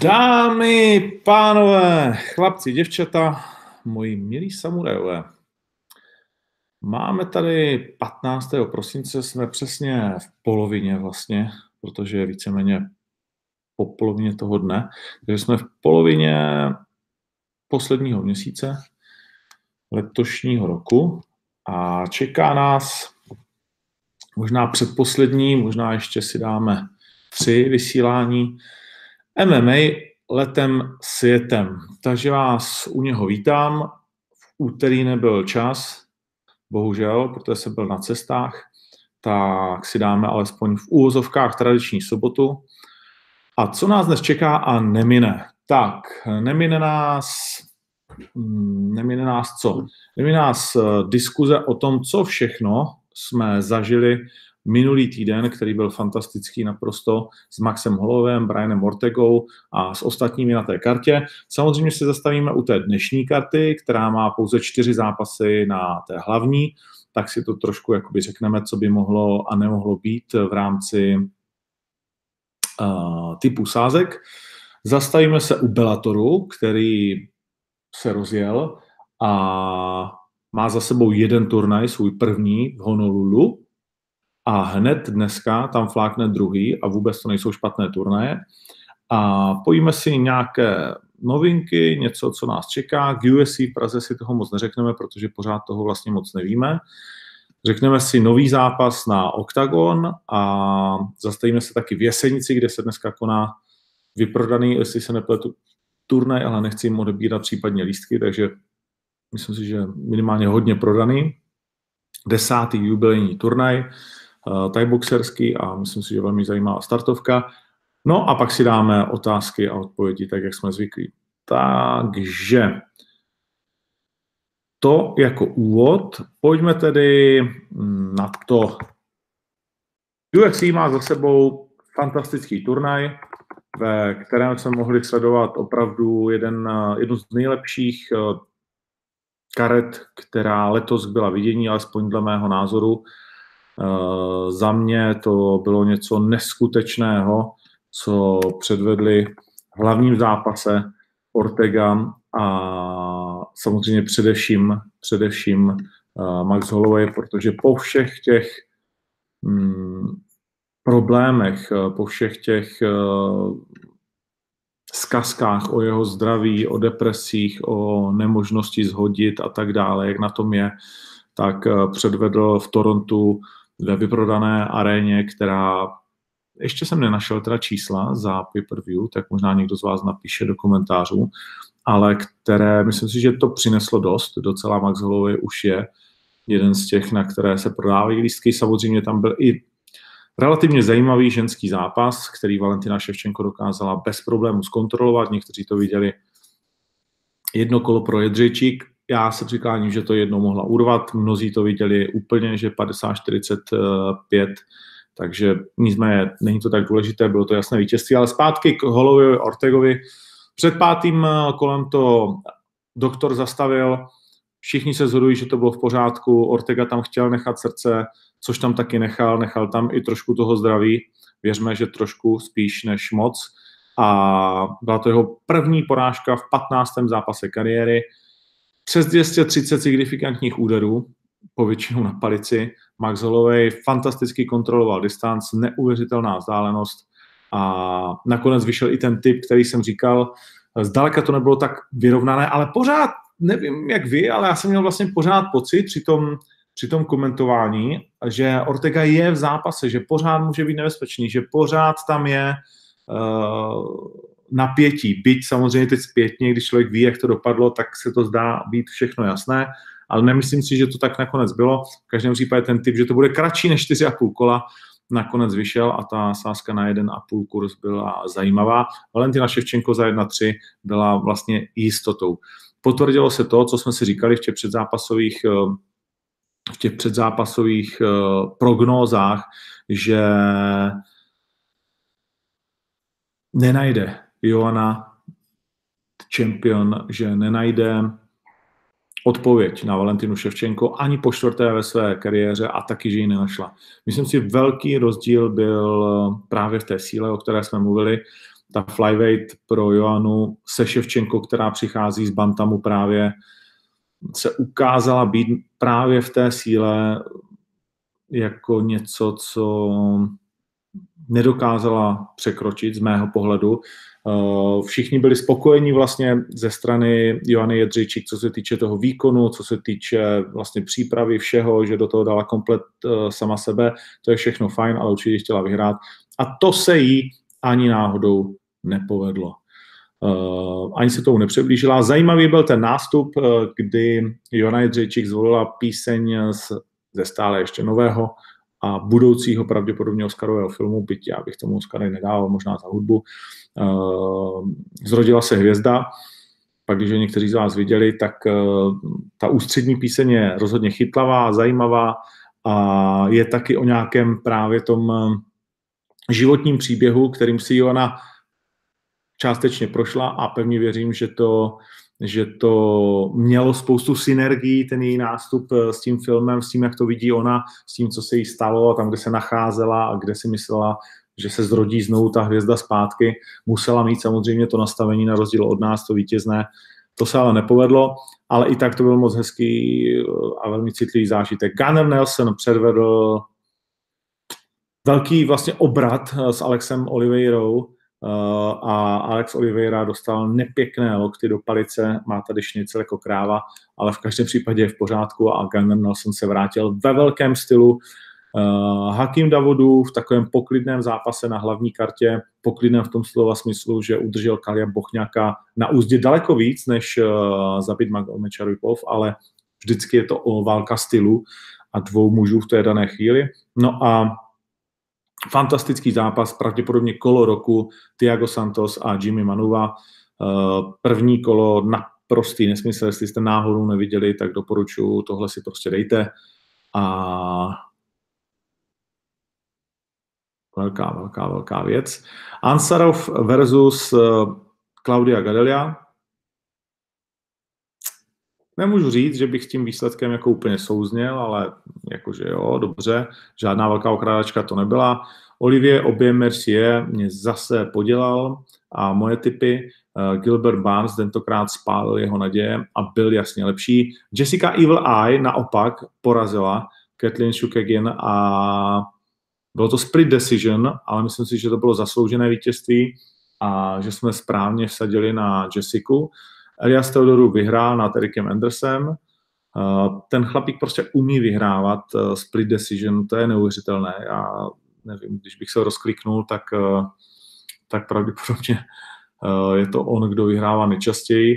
Dámy, pánové, chlapci, děvčata, moji milí samurajové, máme tady 15. prosince, jsme přesně v polovině vlastně, protože je víceméně po polovině toho dne, takže jsme v polovině posledního měsíce letošního roku a čeká nás možná předposlední, možná ještě si dáme tři vysílání MMA letem světem. Takže vás u něho vítám. V úterý nebyl čas, bohužel, protože jsem byl na cestách, tak si dáme alespoň v úvozovkách tradiční sobotu. A co nás dnes čeká a nemine? Tak, nemine nás, mm, nemine nás co? Nemine nás eh, diskuze o tom, co všechno jsme zažili minulý týden, který byl fantastický naprosto s Maxem Holovem, Brianem Ortegou a s ostatními na té kartě. Samozřejmě se zastavíme u té dnešní karty, která má pouze čtyři zápasy na té hlavní, tak si to trošku jakoby řekneme, co by mohlo a nemohlo být v rámci uh, typu sázek. Zastavíme se u Bellatoru, který se rozjel a má za sebou jeden turnaj, svůj první v Honolulu, a hned dneska tam flákne druhý a vůbec to nejsou špatné turnaje. A pojíme si nějaké novinky, něco, co nás čeká. K USC v Praze si toho moc neřekneme, protože pořád toho vlastně moc nevíme. Řekneme si nový zápas na Octagon a zastavíme se taky v Jesenici, kde se dneska koná vyprodaný, jestli se nepletu, turnaj, ale nechci jim odebírat případně lístky, takže myslím si, že minimálně hodně prodaný. Desátý jubilejní turnaj uh, thaiboxerský a myslím si, že velmi zajímavá startovka. No a pak si dáme otázky a odpovědi, tak jak jsme zvyklí. Takže to jako úvod. Pojďme tedy mm, na to. UFC má za sebou fantastický turnaj, ve kterém jsme mohli sledovat opravdu jeden, jednu z nejlepších eh, karet, která letos byla vidění, alespoň dle mého názoru. Eh, za mě to bylo něco neskutečného, co předvedli v hlavním zápase Ortega a samozřejmě především, především eh, Max Holloway, protože po všech těch mm, problémech, eh, po všech těch zkazkách o jeho zdraví, o depresích, o nemožnosti zhodit a tak dále, jak na tom je, tak předvedl v Torontu ve vyprodané aréně, která ještě jsem nenašel teda čísla za pay-per-view, tak možná někdo z vás napíše do komentářů, ale které, myslím si, že to přineslo dost, docela Max Holloway už je jeden z těch, na které se prodávají lístky. Samozřejmě tam byl i relativně zajímavý ženský zápas, který Valentina Ševčenko dokázala bez problémů zkontrolovat. Někteří to viděli jedno kolo pro Jedřičík, já se přikláním, že to jednou mohla urvat, mnozí to viděli úplně, že 50-45, takže nicméně není to tak důležité, bylo to jasné vítězství, ale zpátky k Holovi Ortegovi. Před pátým eh, kolem to doktor zastavil, všichni se zhodují, že to bylo v pořádku, Ortega tam chtěl nechat srdce, což tam taky nechal, nechal tam i trošku toho zdraví, věřme, že trošku spíš než moc. A byla to jeho první porážka v 15. zápase kariéry, přes 230 signifikantních úderů, po většinu na palici. Max Holloway fantasticky kontroloval distanc, neuvěřitelná vzdálenost a nakonec vyšel i ten typ, který jsem říkal, zdaleka to nebylo tak vyrovnané, ale pořád, nevím jak vy, ale já jsem měl vlastně pořád pocit při tom, při tom komentování, že Ortega je v zápase, že pořád může být nebezpečný, že pořád tam je uh, napětí. Byť samozřejmě teď zpětně, když člověk ví, jak to dopadlo, tak se to zdá být všechno jasné, ale nemyslím si, že to tak nakonec bylo. V každém případě ten typ, že to bude kratší než 4,5 kola, nakonec vyšel a ta sázka na 1,5 kurz byla zajímavá. Valentina Ševčenko za 1,3 byla vlastně jistotou. Potvrdilo se to, co jsme si říkali v těch předzápasových eh, v těch předzápasových eh, prognózách, že nenajde Joana Champion, že nenajde odpověď na Valentinu Ševčenko ani po čtvrté ve své kariéře a taky, že ji nenašla. Myslím si, velký rozdíl byl právě v té síle, o které jsme mluvili. ta flyweight pro Joanu se Ševčenko, která přichází z Bantamu právě, se ukázala být právě v té síle jako něco, co nedokázala překročit z mého pohledu. Eh, všichni byli spokojení vlastně ze strany Johany Jedřičík, co se týče toho výkonu, co se týče vlastně přípravy všeho, že do toho dala komplet eh, sama sebe, to je všechno fajn, ale určitě chtěla vyhrát. A to se jí ani náhodou nepovedlo. Uh, ani se tomu nepřiblížila. Zajímavý byl ten nástup, kdy Jona Jedřičík zvolila píseň z, ze stále ještě nového a budoucího pravděpodobně Oscarového filmu, byť já bych tomu Oscary nedával, možná za hudbu. Uh, zrodila se hvězda, pak když někteří z vás viděli, tak uh, ta ústřední píseň je rozhodně chytlavá, zajímavá a je taky o nějakém právě tom uh, životním příběhu, kterým si Joana částečně prošla a pevně věřím, že to že to mělo spoustu synergií, ten její nástup eh, s tím filmem, s tím, jak to vidí ona, s tím, co se jí stalo a tam, kde se nacházela a kde si myslela, že se zrodí znovu ta hvězda zpátky. Musela mít samozřejmě to nastavení na rozdíl od nás, to vítězné. To se ale nepovedlo, ale i tak to byl moc hezký eh, a velmi citlivý zážitek. Gunnar Nelson předvedl velký vlastně obrat eh, s Alexem Oliveirou, a Alex Oliveira dostal nepěkné lokty do palice, má tady šnicel jako kráva, ale v každém případě je v pořádku a Gunnar Nelson se vrátil ve velkém stylu. Uh, Hakim Davodu v takovém poklidném zápase na hlavní kartě, poklidném v tom slova smyslu, že udržel Kalia Bochňaka na úzdě daleko víc, než uh, zabít Magomečarupov, ale vždycky je to o válka stylu a dvou mužů v té dané chvíli. No a fantastický zápas, pravděpodobně kolo roku, Tiago Santos a Jimmy Manuva. Eh, první kolo naprostý nesmysl, jestli jste náhodou neviděli, tak doporučuji, tohle si prostě dejte. A velká, velká, velká věc. Ansarov versus eh, Claudia Gadelia. Nemůžu říct, že bych s tím výsledkem jako úplně souzněl, ale jakože jo, dobře, žádná velká okrádačka to nebyla. Olivier Obě Mercier mě zase podělal a moje typy uh, Gilbert Barnes tentokrát spálil jeho naděje a byl jasně lepší. Jessica Evil Eye naopak porazila Kathleen Shukegin a bylo to split decision, ale myslím si, že to bylo zasloužené vítězství a že jsme správně vsadili na Jessiku. Elias Theodoru vyhrál nad Erikem Andersem. Ten chlapík prostě umí vyhrávat split decision, to je neuvěřitelné. Já nevím, když bych se rozkliknul, tak, tak pravděpodobně je to on, kdo vyhrává nejčastěji.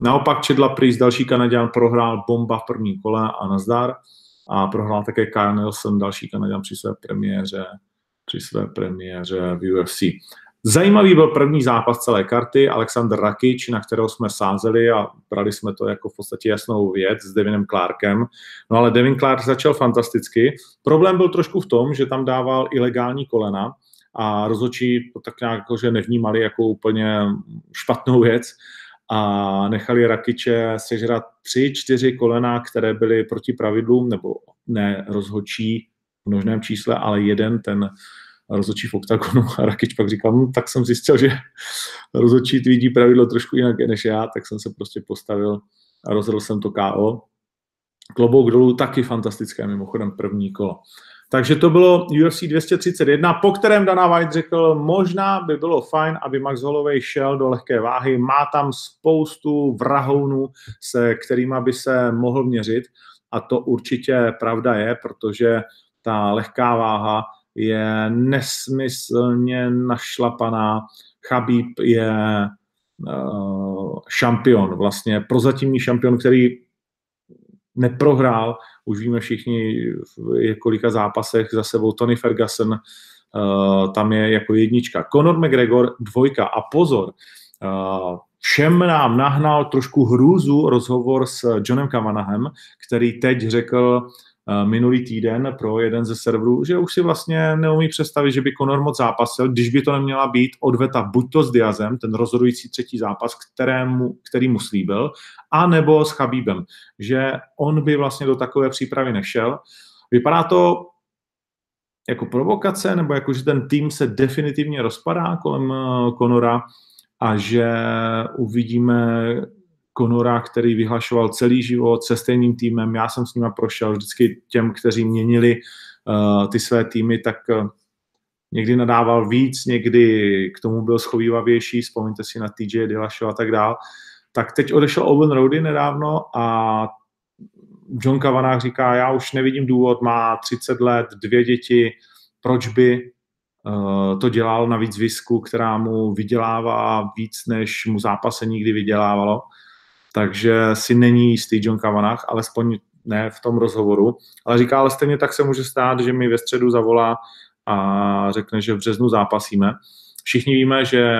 Naopak Čedla Prýs, další Kanaděn, prohrál bomba v prvním kole a nazdar. A prohrál také Kyle Nelson, další Kanaděn při své premiéře, při své premiéře v UFC. Zajímavý byl první zápas celé karty, Alexander Rakic, na kterého jsme sázeli a brali jsme to jako v podstatě jasnou věc s Devinem Clarkem. No ale Devin Clark začal fantasticky. Problém byl trošku v tom, že tam dával ilegální kolena a rozhodčí tak nějak jako, že nevnímali jako úplně špatnou věc a nechali Rakiče sežrat tři, čtyři kolena, které byly proti pravidlům, nebo ne rozhodčí v množném čísle, ale jeden ten rozhodčí v oktagonu a Rakič pak říkal, hm, tak jsem zjistil, že rozhodčí vidí pravidlo trošku jinak než já, tak jsem se prostě postavil a rozhodl jsem to KO. Klobouk dolů taky fantastické, mimochodem první kolo. Takže to bylo UFC 231, po kterém Dana White řekl, možná by bylo fajn, aby Max Holloway šel do lehké váhy. Má tam spoustu vrahounů, se kterými by se mohl měřit. A to určitě pravda je, protože ta lehká váha je nesmyslně našlapaná. Chabib je uh, šampion, vlastně prozatímní šampion, který neprohrál, už víme všichni v kolika zápasech za sebou Tony Ferguson, uh, tam je jako jednička. Conor McGregor dvojka a pozor, uh, všem nám nahnal trošku hrůzu rozhovor s Johnem Kavanahem, který teď řekl, Eh, minulý týden pro jeden ze serverů, že už si vlastně neumí představit, že by Conor moc zápasil, když by to neměla být odveta buď to s Diazem, ten rozhodující třetí zápas, kterému, který mu slíbil, a nebo s Chabíbem, že on by vlastně do takové přípravy nešel. Vypadá to jako provokace, nebo jako, že ten tým se definitivně rozpadá kolem Konora a že uvidíme Konora, který vyhlašoval celý život se stejným týmem. Já jsem s nima prošel vždycky těm, kteří měnili uh, ty své týmy, tak uh, někdy nadával víc, někdy k tomu byl schovývavější, vzpomeňte si na TJ Dillashaw a tak dál. Tak teď odešel Owen Rody nedávno a John Kavanagh říká, já už nevidím důvod, má 30 let, dvě děti, proč by uh, to dělal navíc visku, která mu vydělává víc, než mu zápase nikdy vydělávalo. Takže si není jistý John Kavanagh, alespoň ne v tom rozhovoru. Ale říká, ale stejně tak se může stát, že mi ve středu zavolá a řekne, že v březnu zápasíme. Všichni víme, že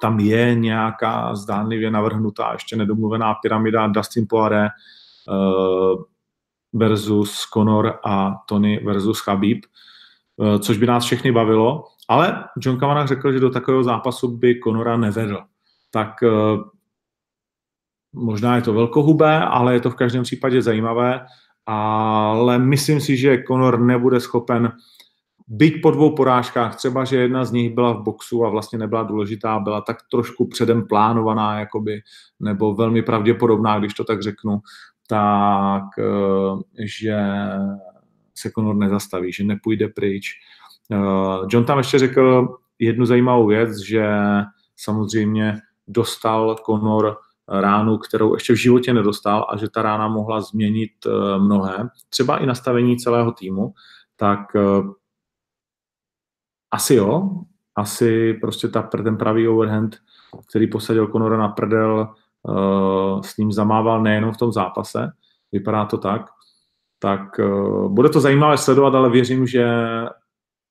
tam je nějaká zdánlivě navrhnutá, ještě nedomluvená pyramida Dustin Poirier uh, versus Conor a Tony versus Khabib, uh, což by nás všechny bavilo, ale John Kavanagh řekl, že do takového zápasu by Conora nevedl. Tak uh, možná je to velkohubé, ale je to v každém případě zajímavé, ale myslím si, že Conor nebude schopen byť po dvou porážkách, třeba, že jedna z nich byla v boxu a vlastně nebyla důležitá, byla tak trošku předem plánovaná, jakoby, nebo velmi pravděpodobná, když to tak řeknu, tak, eh, že se Conor nezastaví, že nepůjde pryč. Eh, John tam ještě řekl jednu zajímavou věc, že samozřejmě dostal Conor ránu, kterou ještě v životě nedostal a že ta rána mohla změnit eh, mnohé, třeba i nastavení celého týmu, tak asi jo, asi prostě ta, ten pravý overhand, který posadil Konora na prdel, uh, s ním zamával nejenom v tom zápase, vypadá to tak, tak bude to zajímavé sledovat, ale věřím, že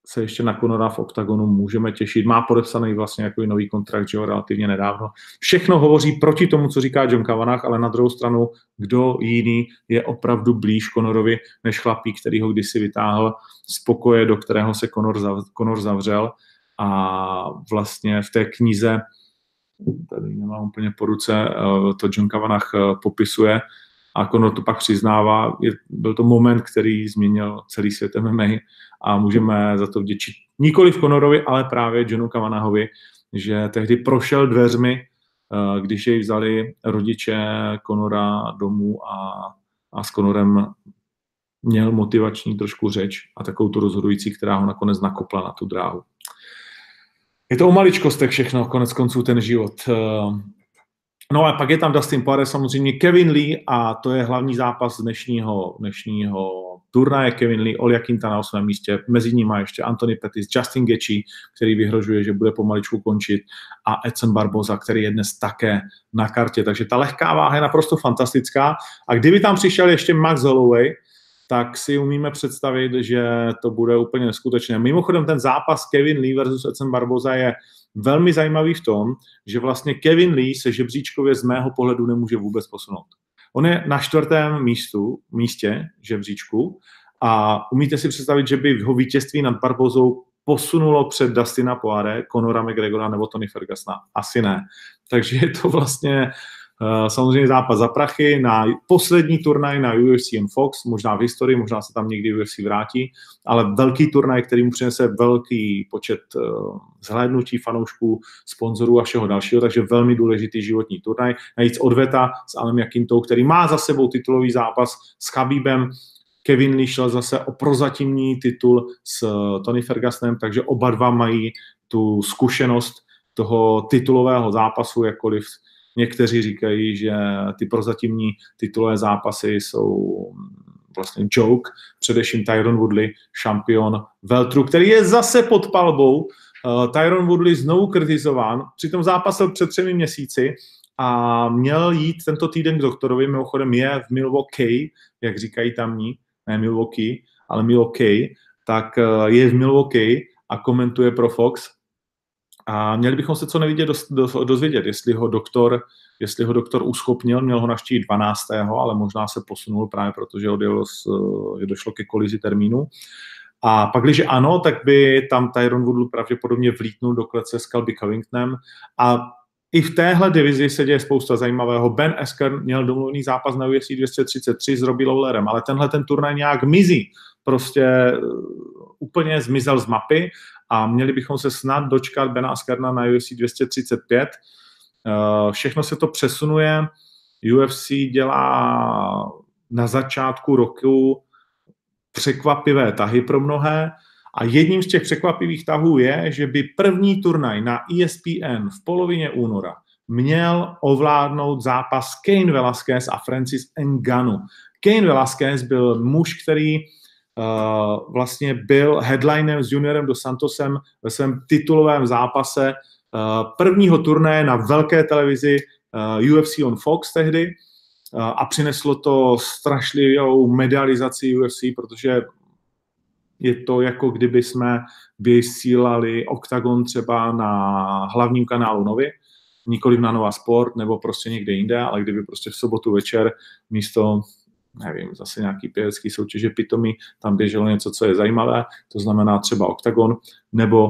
se ještě na Konora v OKTAGONu můžeme těšit. Má podepsaný vlastně jako nový kontrakt, že jo, relativně nedávno. Všechno hovoří proti tomu, co říká John Kavanagh, ale na druhou stranu, kdo jiný je opravdu blíž Conorovi než chlapík, který ho kdysi vytáhl z pokoje, do kterého se Conor, zav, zavřel a vlastně v té knize tady nemám úplně po ruce, eh, to John Kavanagh eh, popisuje, a Conor to pak přiznává, je, byl to moment, který změnil celý svět MMA a můžeme za to vděčit nikoli v Conorovi, ale právě Johnu Kavanahovi, že tehdy prošel dveřmi, eh, když jej vzali rodiče Conora domů a, a s Conorem měl motivační trošku řeč a takovou tu rozhodující, která ho nakonec nakopla na tu dráhu. Je to o maličkostech všechno, konec konců ten život. No a pak je tam Dustin Poirier, samozřejmě Kevin Lee a to je hlavní zápas dnešního, dnešního turnaje. Kevin Lee, Olja Quinta na svém místě, mezi nimi ještě Anthony Pettis, Justin Gaethje, který vyhrožuje, že bude pomaličku končit a Edson Barboza, který je dnes také na kartě. Takže ta lehká váha je naprosto fantastická a kdyby tam přišel ještě Max Holloway, tak si umíme představit, že to bude úplně neskutečné. Mimochodem ten zápas Kevin Lee versus Edson Barboza je velmi zajímavý v tom, že vlastně Kevin Lee se žebříčkově z mého pohledu nemůže vůbec posunout. On je na čtvrtém místu, místě žebříčku a umíte si představit, že by jeho vítězství nad Barbozou posunulo před Dustina Poire, Conora McGregora nebo Tony Fergusona? Asi ne. Takže je to vlastně samozřejmě zápas za prachy na poslední turnaj na UFC and Fox, možná v historii, možná se tam někdy UFC vrátí, ale velký turnaj, který mu přinese velký počet eh, zhlédnutí fanoušků, sponzorů a všeho dalšího, takže velmi důležitý životní turnaj. Najíc odveta s Alem Jakintou, který má za sebou titulový zápas s Khabibem, Kevin Lee šel zase o prozatímní titul s eh, Tony Fergusonem, takže oba dva mají tu zkušenost toho titulového zápasu, jakkoliv Někteří říkají, že ty prozatímní titulové zápasy jsou vlastně joke, především Tyron Woodley, šampion Veltru, který je zase pod palbou. Uh, Tyron Woodley znovu kritizován, přitom zápasil před třemi měsíci a měl jít tento týden k doktorovi, mimochodem je v Milwaukee, jak říkají tamní, ne Milwaukee, ale Milwaukee, tak uh, je v Milwaukee a komentuje pro Fox a měli bychom se co nevidět dozvědět, jestli ho doktor, jestli ho doktor uschopnil, měl ho naštívit 12. ale možná se posunul právě protože odjel z, došlo ke kolizi termínu. A pak, když ano, tak by tam Tyron Woodley pravděpodobně vlítnul do klece s Calby Covingtonem a i v téhle divizi se děje spousta zajímavého. Ben Esker měl domluvený zápas na UFC 233 s Robbie Lawlerem, ale tenhle ten turnaj nějak mizí. Prostě úplně zmizel z mapy a měli bychom se snad dočkat Bena Askarna na UFC 235. Uh, všechno se to přesunuje. UFC dělá na začátku roku překvapivé tahy pro mnohé a jedním z těch překvapivých tahů je, že by první turnaj na ESPN v polovině února měl ovládnout zápas Kane Velasquez a Francis Ngannou. Kane Velasquez byl muž, který uh, vlastně byl headlinem s juniorem do Santosem ve svém titulovém zápase uh, prvního turné na velké televizi uh, eh, UFC on Fox tehdy. Uh, a přineslo to strašlivou medializaci UFC, protože je to jako kdyby jsme vysílali OKTAGON třeba na hlavním kanálu Nově, nikoliv na Nova Sport nebo prostě někde jinde, ale kdyby prostě v sobotu večer místo nevím, zase nějaký pěvecký soutěže pitomí, tam běželo něco, co je zajímavé, to znamená třeba OKTAGON nebo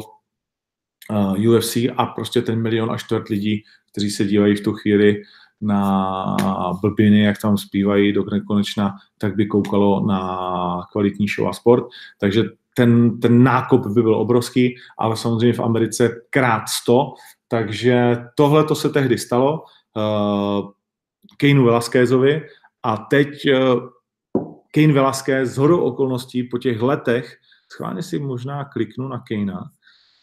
uh, eh, UFC a prostě ten milion a čtvrt lidí, kteří se dívají v tu chvíli na blbiny, jak tam zpívají do nekonečna, tak by koukalo na kvalitní show a sport. Takže ten, ten nákop by byl obrovský, ale samozřejmě v Americe krát 100, takže tohle to se tehdy stalo uh, Kejnu Velasquezovi a teď Kane Velasquez z hodou okolností po těch letech, schválně si možná kliknu na Kejna,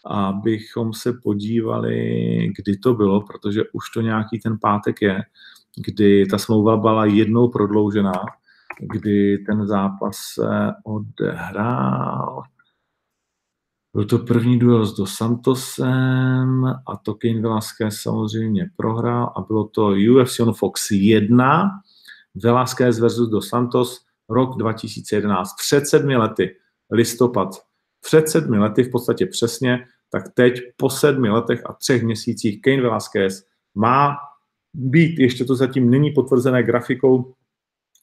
abychom se podívali, kdy to bylo, protože už to nějaký ten pátek je, kdy ta smlouva byla jednou prodloužená, kdy ten zápas se odehrál. Byl to první duel s Dos Santosem a to Kane Velasquez samozřejmě prohrál a bylo to UFC on Fox 1, Velasquez versus Dos Santos, rok 2011, před sedmi lety, listopad, před sedmi lety v podstatě přesně, tak teď po sedmi letech a třech měsících Kane Velasquez má být, ještě to zatím není potvrzené grafikou,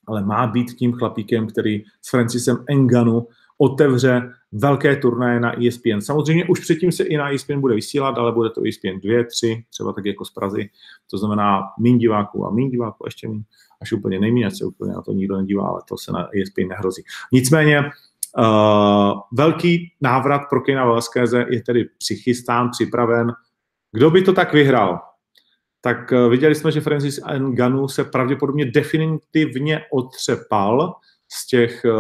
ale má být tím chlapíkem, který s Francisem Enganu otevře velké turnaje na ESPN. Samozřejmě už předtím se i na ESPN bude vysílat, ale bude to ESPN 2, 3, třeba tak jako z Prazy. To znamená mín diváků a mín diváků, ještě mín, až úplně nejméně, se úplně na to nikdo nedívá, ale to se na ESPN nehrozí. Nicméně uh, velký návrat pro Kejna Velasqueze je tedy přichystán, připraven. Kdo by to tak vyhrál? tak eh, viděli jsme, že Francis Ngannou se pravděpodobně definitivně otřepal z těch eh,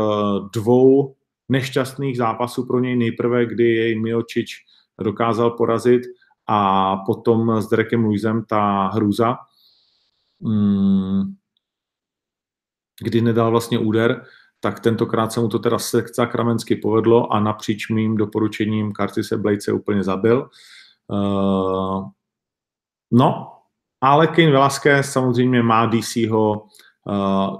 dvou nešťastných zápasů pro něj nejprve, kdy jej Miočič dokázal porazit a potom s Derekem Luizem ta hrůza, mm, kdy nedal vlastně úder, tak tentokrát se mu to teda sakramensky povedlo a napříč mým doporučením se Blade úplně zabil. Uh, no, ale Kane Velasquez samozřejmě má DCho, uh,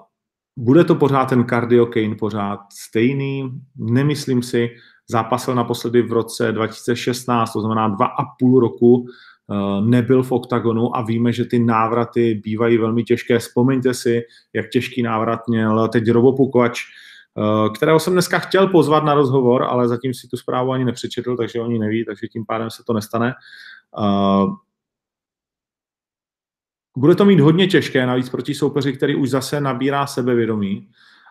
bude to pořád ten cardio Kane pořád stejný, nemyslím si, zápasil naposledy v roce 2016, to znamená dva a půl roku, uh, nebyl v oktagonu a víme, že ty návraty bývají velmi těžké. Vzpomeňte si, jak těžký návrat měl teď Robo Pukovač, uh, kterého jsem dneska chtěl pozvat na rozhovor, ale zatím si tu zprávu ani nepřečetl, takže oni neví, takže tím pádem se to nestane. Bude to mít hodně těžké, navíc proti soupeři, který už zase nabírá sebevědomí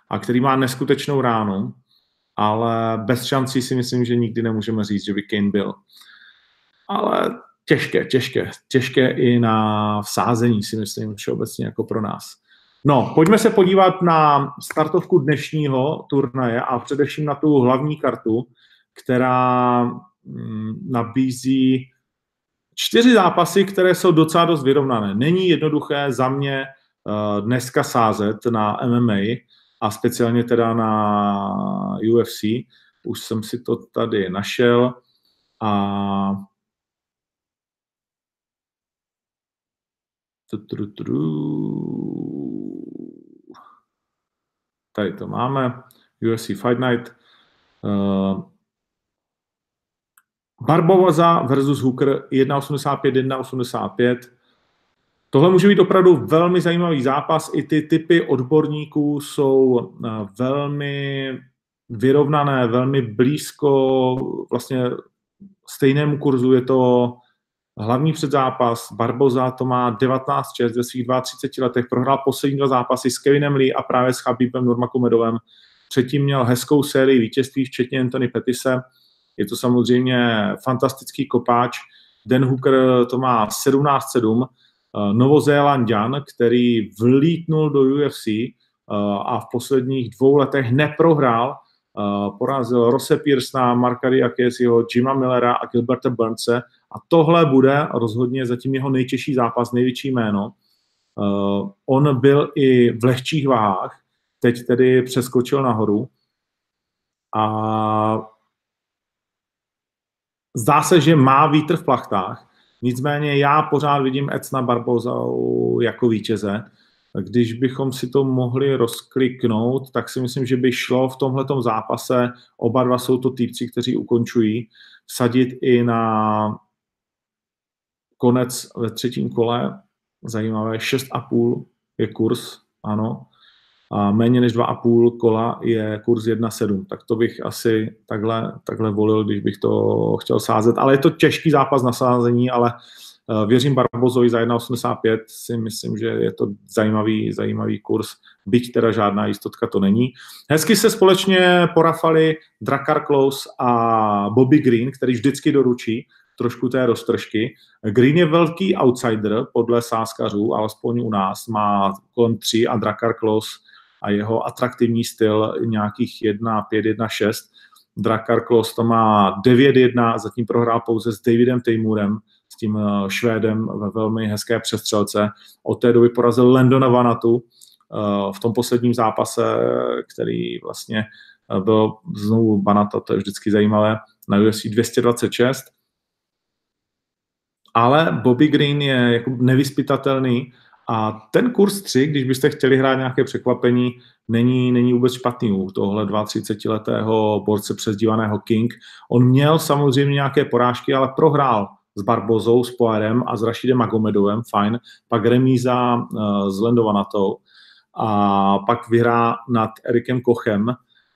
a který má neskutečnou ránu, ale bez šancí si myslím, že nikdy nemůžeme říct, že by Kane byl. Ale těžké, těžké, těžké i na vsázení si myslím všeobecně jako pro nás. No, pojďme se podívat na startovku dnešního turnaje a především na tu hlavní kartu, která mm, nabízí čtyři zápasy, které jsou docela dost vyrovnané. Není jednoduché za mě uh, dneska sázet na MMA a speciálně teda na UFC. Už jsem si to tady našel a Tady to máme. UFC Fight Night. Uh, Barboza versus Hooker 1,85, 1,85. Tohle může být opravdu velmi zajímavý zápas. I ty typy odborníků jsou eh, velmi vyrovnané, velmi blízko vlastně stejnému kurzu. Je to hlavní předzápas. Barboza to má 19-6 ve svých 32 letech. Prohrál poslední dva zápasy s Kevinem Lee a právě s Chabibem Nurmagomedovem předtím měl hezkou sérii vítězství, včetně Anthony Petise. Je to samozřejmě fantastický kopáč. Dan Hooker to má 17-7. Novozélandian, který vlítnul do UFC a v posledních dvou letech neprohrál, porazil Rose Pearsona, Marka Diakesiho, Jima Millera a Gilberta Burnse a tohle bude rozhodně zatím jeho nejtěžší zápas, největší jméno. On byl i v lehčích váhách, teď tedy přeskočil nahoru a zdá se, že má vítr v plachtách, nicméně já pořád vidím Ecna Barboza jako vítěze. Když bychom si to mohli rozkliknout, tak si myslím, že by šlo v tomhletom zápase, oba dva jsou to týpci, kteří ukončují, vsadit i na konec ve třetím kole, zajímavé, 6,5 je kurz, ano, a méně než 2,5 kola je kurz 1,7, tak to bych asi takhle, takhle volil, když bych to chtěl sázet, ale je to těžký zápas na sázení, ale uh, věřím Barbozovi za 1,85, si myslím, že je to zajímavý, zajímavý kurz, byť teda žádná jistotka to není. Hezky se společně porafali Drakar Close a Bobby Green, který vždycky doručí, trošku té roztržky. Green je velký outsider podle sáskařů, alespoň u nás, má kolem 3 a Drakar Close a jeho atraktivní styl nějakých 1, 5, 1, 6. Drakar Close to má 9-1, zatím prohrál pouze s Davidem Taymurem, s tím eh, Švédem ve velmi hezké přestřelce. Od té doby porazil Landona Vanatu eh, v tom posledním zápase, který vlastně eh, byl znovu Banata, to je vždycky zajímavé, na UFC 226 ale Bobby Green je jako nevyspytatelný a ten kurz 3, když byste chtěli hrát nějaké překvapení, není, není vůbec špatný u tohle 32-letého borce přezdívaného King. On měl samozřejmě nějaké porážky, ale prohrál s Barbozou, s Poirem a s Rashidem Magomedovem, fajn, pak remíza uh, s Lendovanatou a pak vyhrá nad Erikem Kochem,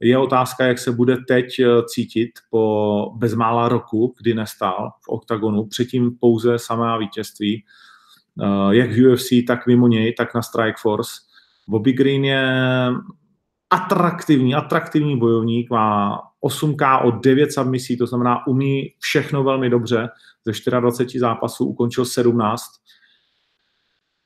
je otázka, jak se bude teď eh, cítit po bezmála roku, kdy nestál v oktagonu, předtím pouze samá vítězství, eh, jak v UFC, tak mimo něj, tak na Strikeforce. Bobby Green je atraktivní, atraktivní bojovník, má 8K od 9 submisí, to znamená umí všechno velmi dobře, ze 24 zápasů ukončil 17.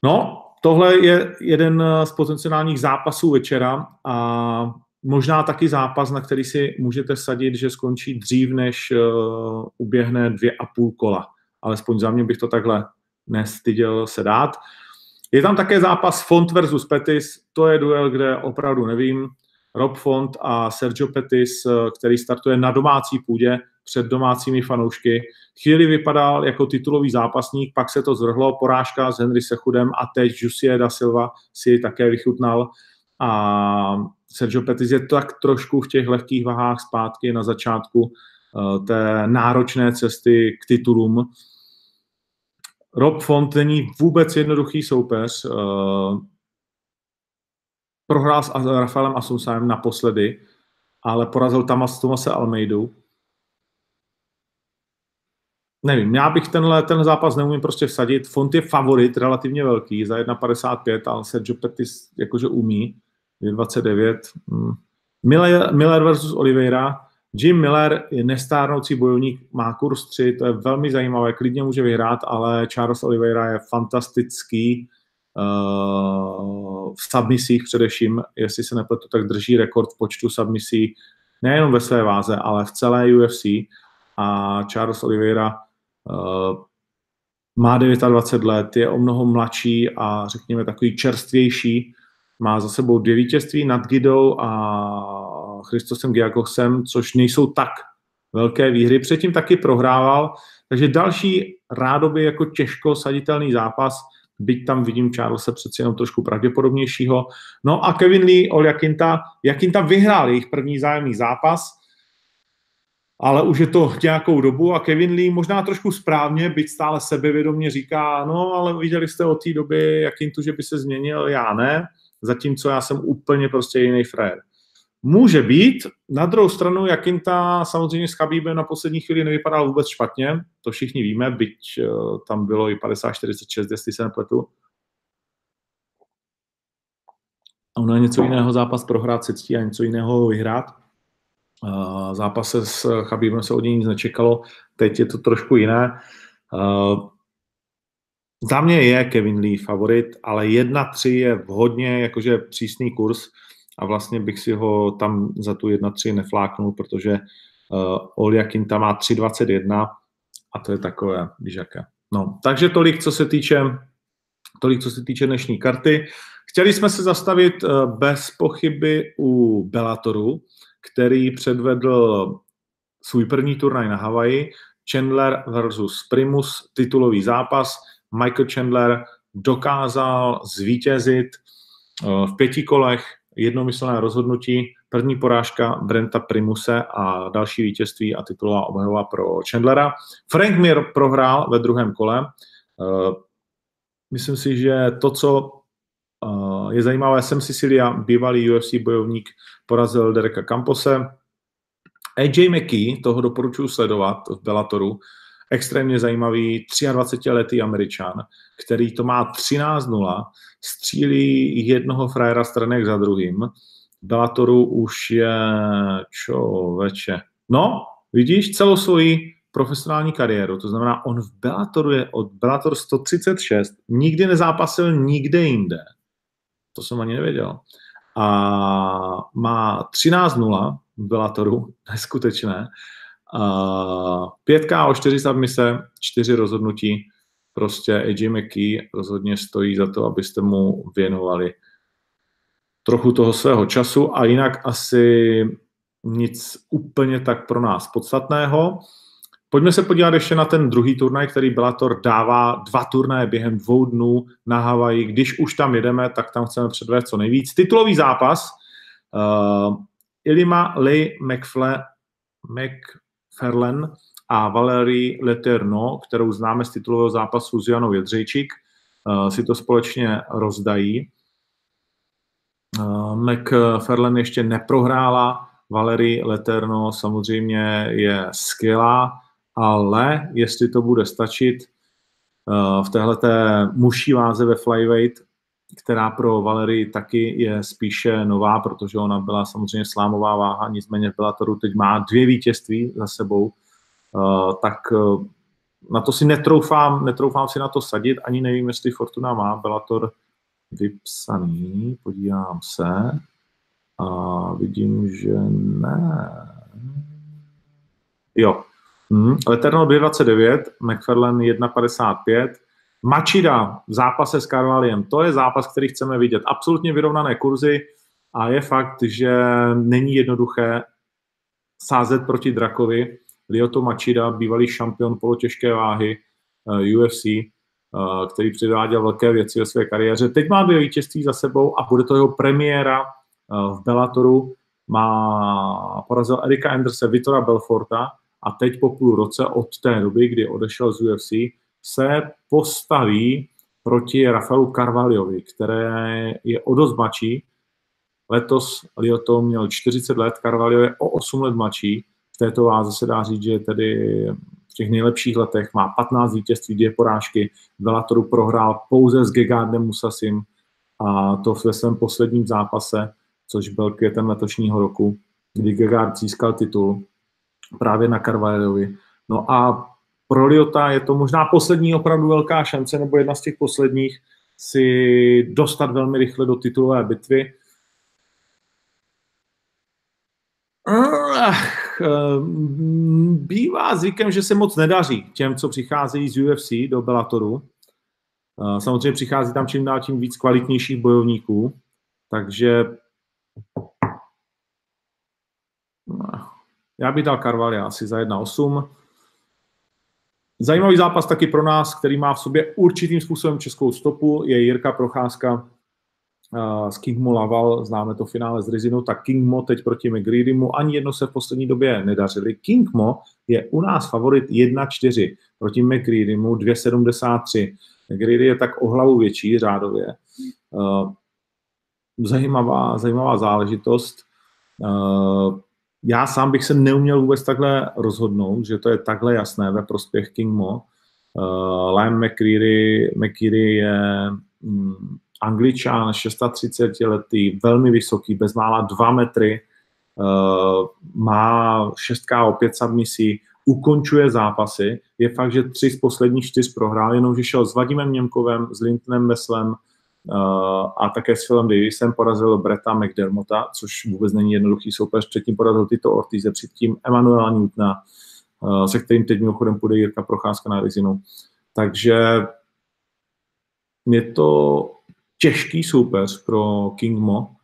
No, tohle je jeden z potenciálních zápasů večera a možná taky zápas, na který si můžete sadit, že skončí dřív, než uh, uběhne dvě a půl kola. Alespoň za mě bych to takhle nestyděl se dát. Je tam také zápas Font versus Petis, to je duel, kde opravdu nevím. Rob Font a Sergio Petis, eh, který startuje na domácí půdě před domácími fanoušky. Chvíli vypadal jako titulový zápasník, pak se to zvrhlo, porážka s Henry Sechudem a teď Jussier da Silva si také vychutnal. A Sergio Pettis je tak trošku v těch lehkých vahách zpátky na začátku eh, té náročné cesty k titulům. Rob Font není vůbec jednoduchý soupeř. Eh, prohrál s Rafaelem Asunsaem naposledy, ale porazil Tamas Tomase Almeidu. Nevím, já bych tenhle ten zápas neumím prostě vsadit. Font je favorit, relativně velký, za 1,55, ale Sergio Pettis jakože umí. 29. Hmm. Miller, Miller versus Oliveira. Jim Miller je nestárnoucí bojovník, má kurz 3, to je velmi zajímavé, klidně může vyhrát, ale Charles Oliveira je fantastický uh, v submisích především, jestli se nepletu, tak drží rekord v počtu submisí nejenom ve své váze, ale v celé UFC a Charles Oliveira uh, má 29 let, je o mnoho mladší a řekněme takový čerstvější, má za sebou dvě vítězství nad Gidou a Christosem Giagosem, což nejsou tak velké výhry. Předtím taky prohrával, takže další rádoby jako těžko saditelný zápas, byť tam vidím Charlesa přeci jenom trošku pravděpodobnějšího. No a Kevin Lee, Ol Jakinta, Jakinta vyhrál jejich první zájemný zápas, ale už je to nějakou dobu a Kevin Lee možná trošku správně, byť stále sebevědomě říká, no ale viděli jste od té doby Jakintu, že by se změnil, já ne zatímco já jsem úplně prostě jiný frajer. Může být, na druhou stranu Jakinta samozřejmě s Chabíbem na poslední chvíli nevypadal vůbec špatně, to všichni víme, byť uh, tam bylo i 50-46, jestli se nepletu. A ono je něco jiného zápas prohrát se ctí a něco jiného vyhrát. Zápase s Chabibem se od něj nic nečekalo, teď je to trošku jiné. Za mě je Kevin Lee favorit, ale 1-3 je vhodně jakože přísný kurz a vlastně bych si ho tam za tu 1-3 nefláknul, protože uh, Olja Kinta má 3-21 a to je takové, víš jaké. No, takže tolik, co se týče tolik, co se týče dnešní karty. Chtěli jsme se zastavit uh, bez pochyby u Bellatoru, který předvedl svůj první turnaj na Havaji, Chandler versus Primus, titulový zápas. Michael Chandler dokázal zvítězit uh, v pěti kolech jednomyslné rozhodnutí, první porážka Brenta Primuse a další vítězství a titulová obhajova pro Chandlera. Frank Mir prohrál ve druhém kole. Eh, myslím si, že to, co eh, je zajímavé, Sam Sicilia, bývalý UFC bojovník, porazil Dereka Campose. AJ McKee, toho doporučuji sledovat v Bellatoru, extrémně zajímavý 23-letý američan, který to má 13-0, střílí jednoho frajera stranek za druhým. Bellatoru už je veče. No, vidíš celou svoji profesionální kariéru, to znamená, on v Bellatoru je od Bellator 136, nikdy nezápasil nikde jinde. To jsem ani nevěděl. A má 13-0 v Bellatoru, neskutečné. 5 KO, 4 submise, 4 rozhodnutí. Prostě AJ McKee rozhodně stojí za to, abyste mu věnovali trochu toho svého času a jinak asi nic úplně tak pro nás podstatného. Pojďme se podívat ještě na ten druhý turnaj, který Bellator dává dva turnaje během dvou dnů na Havaji. Když už tam jedeme, tak tam chceme předvést co nejvíc. Titulový zápas uh, Ilima Lee McFle, Mc, Ferlen a Valerie Leterno, kterou známe z titulového zápasu s Janou Jedřejčík, eh, si to společně rozdají. Eh, McFerlen ještě neprohrála, Valerie Leterno samozřejmě je skvělá, ale jestli to bude stačit eh, v téhleté muší váze ve flyweight, která pro Valerii taky je spíše nová, protože ona byla samozřejmě slámová váha, nicméně v Bellatoru teď má dvě vítězství za sebou, tak uh, na to si netroufám, netroufám si na to sadit, ani nevím, jestli Fortuna má Bellator vypsaný, podívám se a vidím, že ne. Jo, hmm. Leterno 2,29, McFarlane 1,55, Mačida v zápase s Carvaliem, to je zápas, který chceme vidět. Absolutně vyrovnané kurzy a je fakt, že není jednoduché sázet proti Drakovi. Lyoto Mačida, bývalý šampion polotěžké váhy eh, UFC, eh, který předváděl velké věci ve své kariéře. Teď má dvě vítězství za sebou a bude to jeho premiéra uh, v Bellatoru. Má, porazil Erika Anderse, Vitora Belforta a teď po půl roce od té doby, kdy odešel z UFC, se postaví proti Rafaelu Carvalhovi, které je o dost mladší. Letos Lioto měl 40 let, Carvalho je o 8 let mladší. Této váze se dá říct, že tedy v těch nejlepších letech má 15 vítězství, dvě porážky. Bellatoru prohrál pouze s Gegardem Musasim a to ve svém posledním zápase, což byl květen letošního roku, kdy Gegard získal titul právě na Carvalhovi. No a pro Liota je to možná poslední opravdu velká šance, nebo jedna z těch posledních, si dostat velmi rychle do titulové bitvy. Bývá zvykem, že se moc nedaří těm, co přicházejí z UFC do Bellatoru. Samozřejmě přichází tam čím dál tím víc kvalitnějších bojovníků, takže já bych dal Carvalho asi za 1,8. Zajímavý zápas taky pro nás, který má v sobě určitým způsobem českou stopu, je Jirka Procházka s Kingmo Laval, známe to finále z Rizinu, tak Kingmo teď proti McGreedymu, ani jedno se v poslední době nedařili. Kingmo je u nás favorit 1-4 proti McGreedymu 2,73. McGreedy je tak o hlavu větší řádově. Zajímavá, zajímavá záležitost. Já sám bych se neuměl vůbec takhle rozhodnout, že to je takhle jasné ve prospěch Kingmo. Liam McCreary, McCreary je um, angličan, 630 letý, velmi vysoký, bezmála 2 metry, uh, má 6 o 5 submisí, ukončuje zápasy. Je fakt, že tři z posledních čtyř prohrál, jenomže šel s Vadimem Němkovem, s Lintonem Meslem uh, a také s Philem Davisem porazil Breta McDermotta, což vůbec není jednoduchý soupeř. Předtím porazil Tito Ortize, předtím Emanuela Newtona, uh, se kterým teď mimochodem půjde Jirka Procházka na Rizinu. Takže je to těžký soupeř pro King Mo,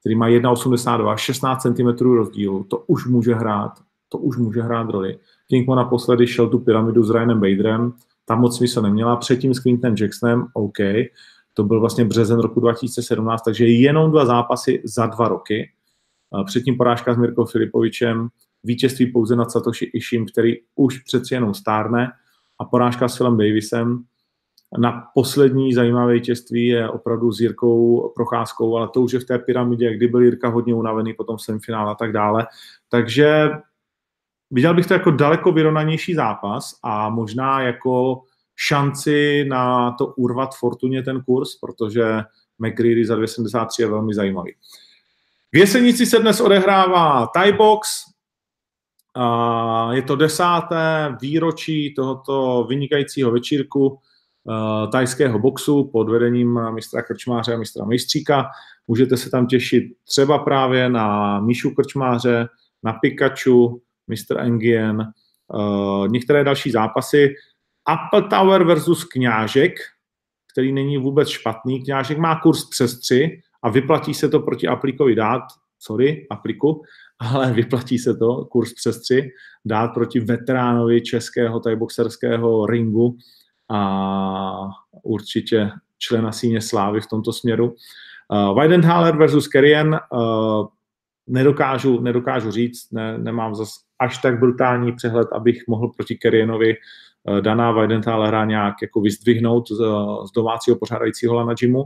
který má 1,82, 16 cm rozdílu, to už může hrát, to už může hrát roli. King Mo naposledy šel tu pyramidu s Ryanem Baderem, tam moc smysl neměla, předtím s Quintenem Jacksonem, OK, to byl vlastně březen roku 2017, takže jenom dva zápasy za dva roky. Předtím porážka s Mirkou Filipovičem, vítězství pouze nad Satoshi Ishim, který už přeci jenom stárne, a porážka s Philem Davisem, na poslední zajímavé vítězství je opravdu s Jirkou Procházkou, ale to už je v té pyramidě, kdy byl Jirka hodně unavený, potom semifinál a tak dále. Takže viděl bych to jako daleko vyrovnanější zápas a možná jako šanci na to urvat fortuně ten kurz, protože McGreedy za 273 je velmi zajímavý. V Jesenici se dnes odehrává Thai Box, je to desáté výročí tohoto vynikajícího večírku tajského boxu pod vedením mistra Krčmáře a mistra Mejstříka. Můžete se tam těšit třeba právě na Míšu Krčmáře, na Pikachu, Mr. Engien, uh, některé další zápasy. Apple Tower versus Kňážek, který není vůbec špatný. Kňážek má kurz přes 3 a vyplatí se to proti aplikovi dát, sorry, apliku, ale vyplatí se to, kurz přes 3, dát proti veteránovi českého tajboxerského ringu a určitě člena síně slávy v tomto směru. Uh, Weidenhaler versus Kerien uh, nedokážu, nedokážu říct, ne, nemám zas až tak brutální přehled, abych mohl proti Kerienovi uh, Dana Weidenthalera nějak jako vyzdvihnout z, z domácího pořádajícího na gymu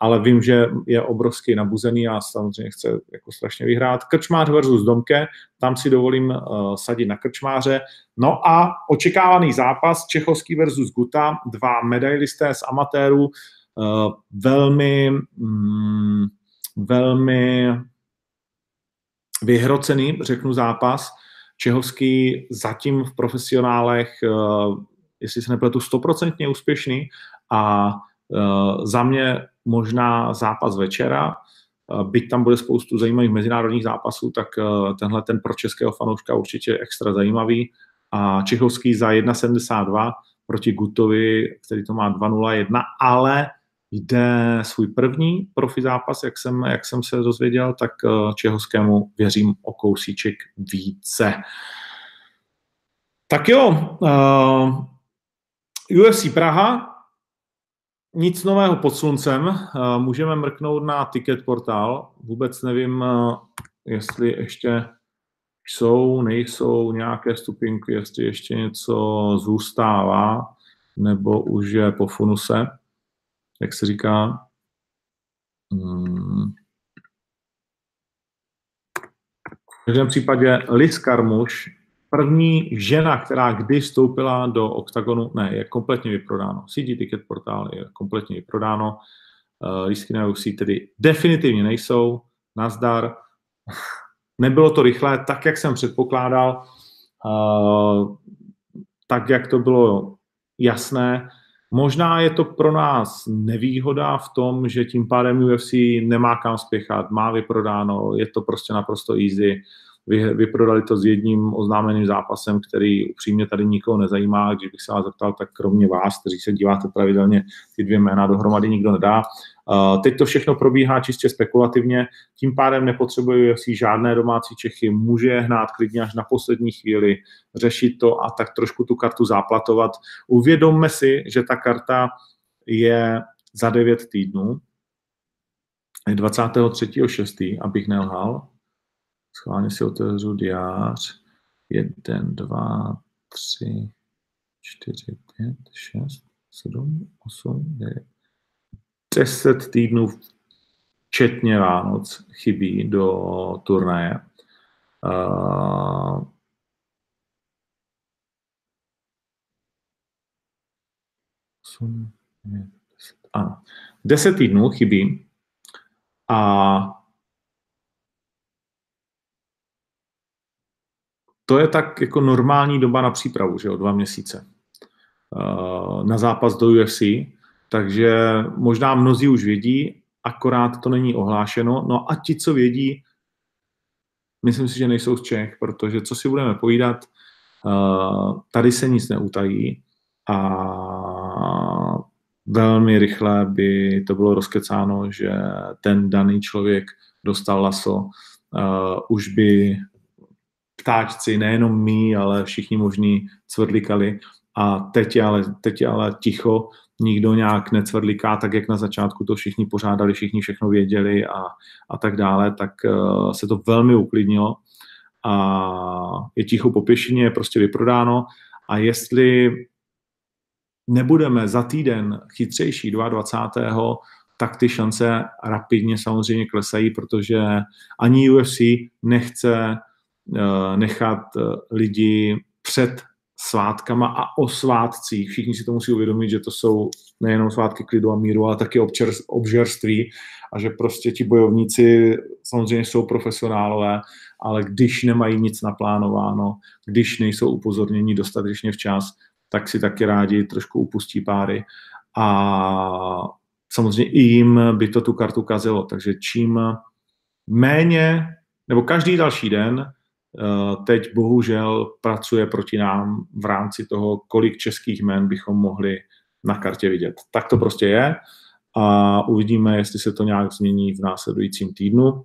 ale vím, že je obrovský nabuzený a samozřejmě chce jako strašně vyhrát. Krčmář versus Domke, tam si dovolím uh, sadit na Krčmáře. No a očekávaný zápas Čechovský versus Guta, dva medailisté z amatérů, uh, velmi, mm, velmi vyhrocený, řeknu zápas. Čehovský zatím v profesionálech, uh, jestli se nepletu, stoprocentně úspěšný a za mě možná zápas večera, eh, byť tam bude spoustu zajímavých mezinárodních zápasů, tak eh, tenhle ten pro českého fanouška určitě extra zajímavý. A Čechovský za 1,72 proti Gutovi, který to má 2,01, ale jde svůj první profi zápas, jak jsem, jak jsem se dozvěděl, tak eh, Čehovskému věřím o kousíček více. Tak jo, uh, UFC Praha, nic nového pod sluncem. Eh, můžeme mrknout na ticket portál. Vůbec nevím, eh, jestli ještě jsou, nejsou nějaké stupinky, jestli ještě něco zůstává, nebo už je po funuse, jak se říká. Hmm. V každém případě Liz Karmuš první žena, která kdy vstoupila do OKTAGONu, ne, je kompletně vyprodáno. CD Ticket portál je kompletně vyprodáno. Uh, lístky na UFC tedy definitivně nejsou. Nazdar. Nebylo to rychlé, tak jak jsem předpokládal, uh, tak jak to bylo jasné. Možná je to pro nás nevýhoda v tom, že tím pádem UFC nemá kam spěchat, má vyprodáno, je to prostě naprosto easy vy, vyprodali to s jedním oznámeným zápasem, který upřímně tady nikoho nezajímá. Když bych se vás zeptal, tak kromě vás, kteří se díváte pravidelně, ty dvě jména dohromady nikdo nedá. Teď to všechno probíhá čistě spekulativně, tím pádem nepotřebuje si žádné domácí Čechy, může je hnát klidně až na poslední chvíli, řešit to a tak trošku tu kartu záplatovat. Uvědomme si, že ta karta je za 9 týdnů, 23.6., abych nelhal, Schválně si otevřu diář. 1, 2, 3, 4, 5, 6, 7, 8, 9. 10 týdnů včetně Vánoc chybí do turnaje. Uh, ano. Deset týdnů chybí a to je tak jako normální doba na přípravu, že jo, dva měsíce. Eh, na zápas do UFC, takže možná mnozí už vědí, akorát to není ohlášeno. No a ti, co vědí, myslím si, že nejsou z Čech, protože co si budeme povídat, eh, tady se nic neutají a velmi rychle by to bylo rozkecáno, že ten daný člověk dostal laso. Uh, už by ptáčci, nejenom my, ale všichni možní cvrdlikali. A teď je ale, teď je ale ticho, nikdo nějak necvrdliká, tak jak na začátku to všichni pořádali, všichni všechno věděli a, a tak dále, tak uh, se to velmi uklidnilo a je ticho po pěšině, je prostě vyprodáno a jestli nebudeme za týden chytřejší 22. tak ty šance rapidně samozřejmě klesají, protože ani UFC nechce nechat uh, lidi před svátkama a o svátcích. Všichni si to musí uvědomit, že to jsou nejenom svátky klidu a míru, ale taky obžerství a že prostě ti bojovníci samozřejmě jsou profesionálové, ale když nemají nic naplánováno, když nejsou upozorněni dostatečně včas, tak si taky rádi trošku upustí páry a samozřejmě i jim by to tu kartu kazilo, takže čím méně, nebo každý další den Eh, teď bohužel pracuje proti nám v rámci toho, kolik českých jmen bychom mohli na kartě vidět. Tak to prostě je a uvidíme, jestli se to nějak změní v následujícím týdnu.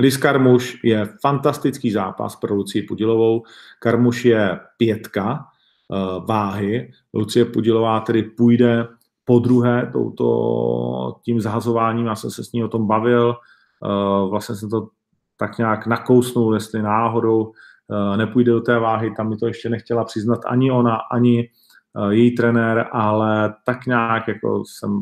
Lis Karmuš je fantastický zápas pro Lucii Pudilovou. Karmuš je pětka uh, váhy. Lucie Pudilová tedy půjde po druhé touto, tím zahazováním. Já jsem se s ní o tom bavil. Uh, vlastně jsem to tak nějak nakousnul, jestli náhodou uh, nepůjde do té váhy, tam mi to ještě nechtěla přiznat ani ona, ani uh, její trenér, ale tak nějak jako jsem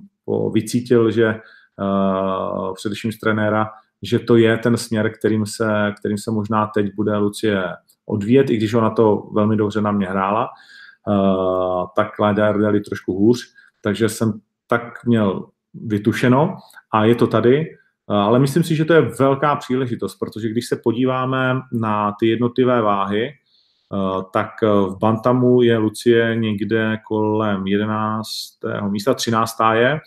vycítil, že uh, především z trenéra, že to je ten směr, kterým se, kterým se možná teď bude Lucie odvíjet, i když ona to velmi dobře na mě hrála, tak Láďa dali trošku hůř, takže jsem tak měl vytušeno a je to tady. Ale myslím si, že to je velká příležitost, protože když se podíváme na ty jednotlivé váhy, eh, tak eh, v Bantamu je Lucie někde kolem 11. místa, 13. je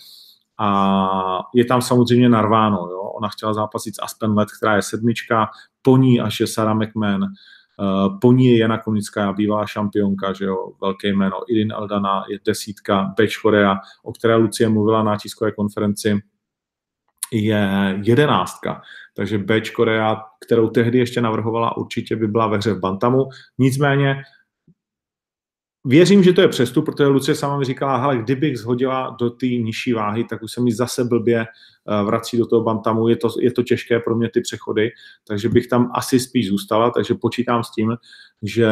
a je tam samozřejmě narváno. Jo? Ona chtěla zápasit s Aspen Let, která je sedmička, po ní až je Sarah McMahon, eh, po ní je Jana Konická, bývalá šampionka, že jo, velké jméno, Idin Aldana je desítka, Beč Korea, o které Lucie mluvila na tiskové konferenci je jedenáctka. Takže Beč Korea, kterou tehdy ještě navrhovala, určitě by byla ve hře v Bantamu. Nicméně Věřím, že to je přestup, protože Lucie sama mi říkala, hele, kdybych zhodila do té nižší váhy, tak už se mi zase blbě eh, vrací do toho bantamu, je to, je to těžké pro mě ty přechody, takže bych tam asi spíš zůstala, takže počítám s tím, že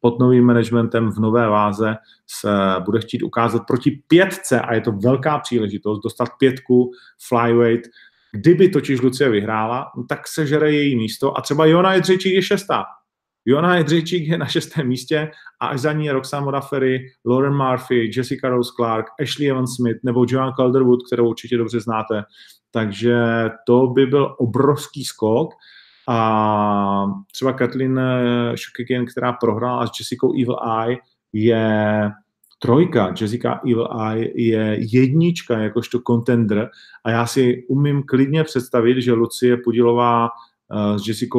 pod novým managementem v nové váze se bude chtít ukázat proti pětce a je to velká příležitost dostat pětku flyweight. Kdyby totiž Lucie vyhrála, no tak se žere její místo a třeba Jona Jedřičík je šestá. Jona Jedřičík je na šestém místě a až za ní je Roxana Modafferi, Lauren Murphy, Jessica Rose Clark, Ashley Evans Smith nebo Joan Calderwood, kterou určitě dobře znáte. Takže to by byl obrovský skok a třeba Kathleen eh, Shukagian, která prohrála s Jessica Evil Eye, je trojka. Jessica Evil Eye je jednička jakožto contender a já si umím klidně představit, že Lucie Pudilová eh, s Jessica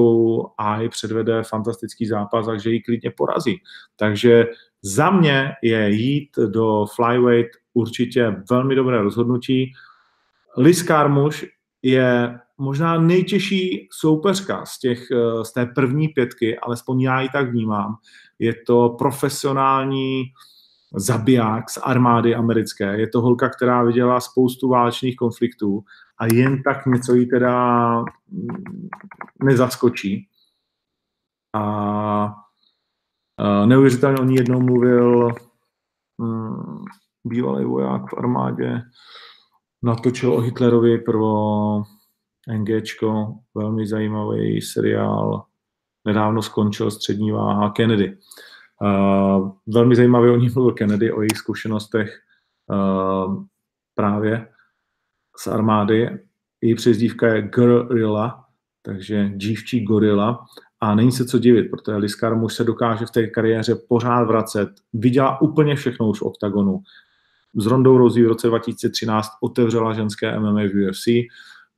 Eye předvede fantastický zápas a že ji klidně porazí. Takže za mě je jít do flyweight určitě velmi dobré rozhodnutí. Liz Carmuš je možná nejtěžší soupeřka z, těch, eh, z té první pětky, alespoň já ji tak vnímám. Je to profesionální zabiják z armády americké. Je to holka, která viděla spoustu válečných konfliktů a jen tak něco jí teda mm, nezaskočí. A neuvěřitelně o ní jednou mluvil um, bývalý voják v armádě, natočil o Hitlerovi pro NGčko, velmi zajímavý seriál, nedávno skončil střední váha Kennedy. Uh, velmi zajímavý o ní mluvil Kennedy, o jejich zkušenostech uh, právě z armády. Její přezdívka je Gorilla, takže dívčí gorila. A není se co divit, protože Liskar muž se dokáže v té kariéře pořád vracet. Viděla úplně všechno už v OKTAGONu. S Rondou Rousey v roce 2013 otevřela ženské MMA v UFC,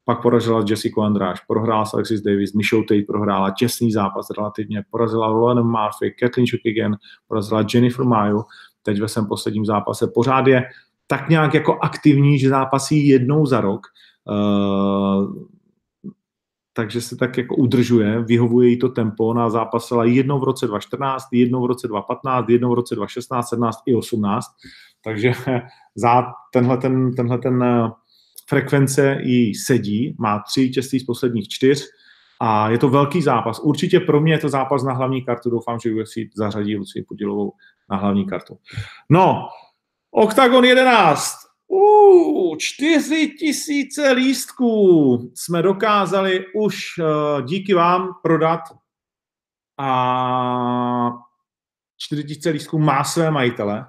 pak porazila Jessica Andráš, prohrála s Alexis Davis, Michelle Tate prohrála těsný zápas relativně, porazila Roland Murphy, Kathleen Chukigan, porazila Jennifer Mayu, teď ve svém posledním zápase. Pořád je tak nějak jako aktivní, že zápasí jednou za rok. Uh, takže se tak jako udržuje, vyhovuje jí to tempo, ona zápasila jednou v roce 2014, jednou v roce 2015, jednou v roce 2016, 17 i 18, takže za tenhle ten, tenhle ten eh, frekvence jí sedí, má tři vítězství z posledních čtyř a je to velký zápas. Určitě pro mě je to zápas na hlavní kartu, doufám, že UFC zařadí Lucii Podilovou na hlavní kartu. No, Octagon 11, Uh, čtyři tisíce lístků jsme dokázali už uh, díky vám prodat a čtyři tisíce lístků má své majitele,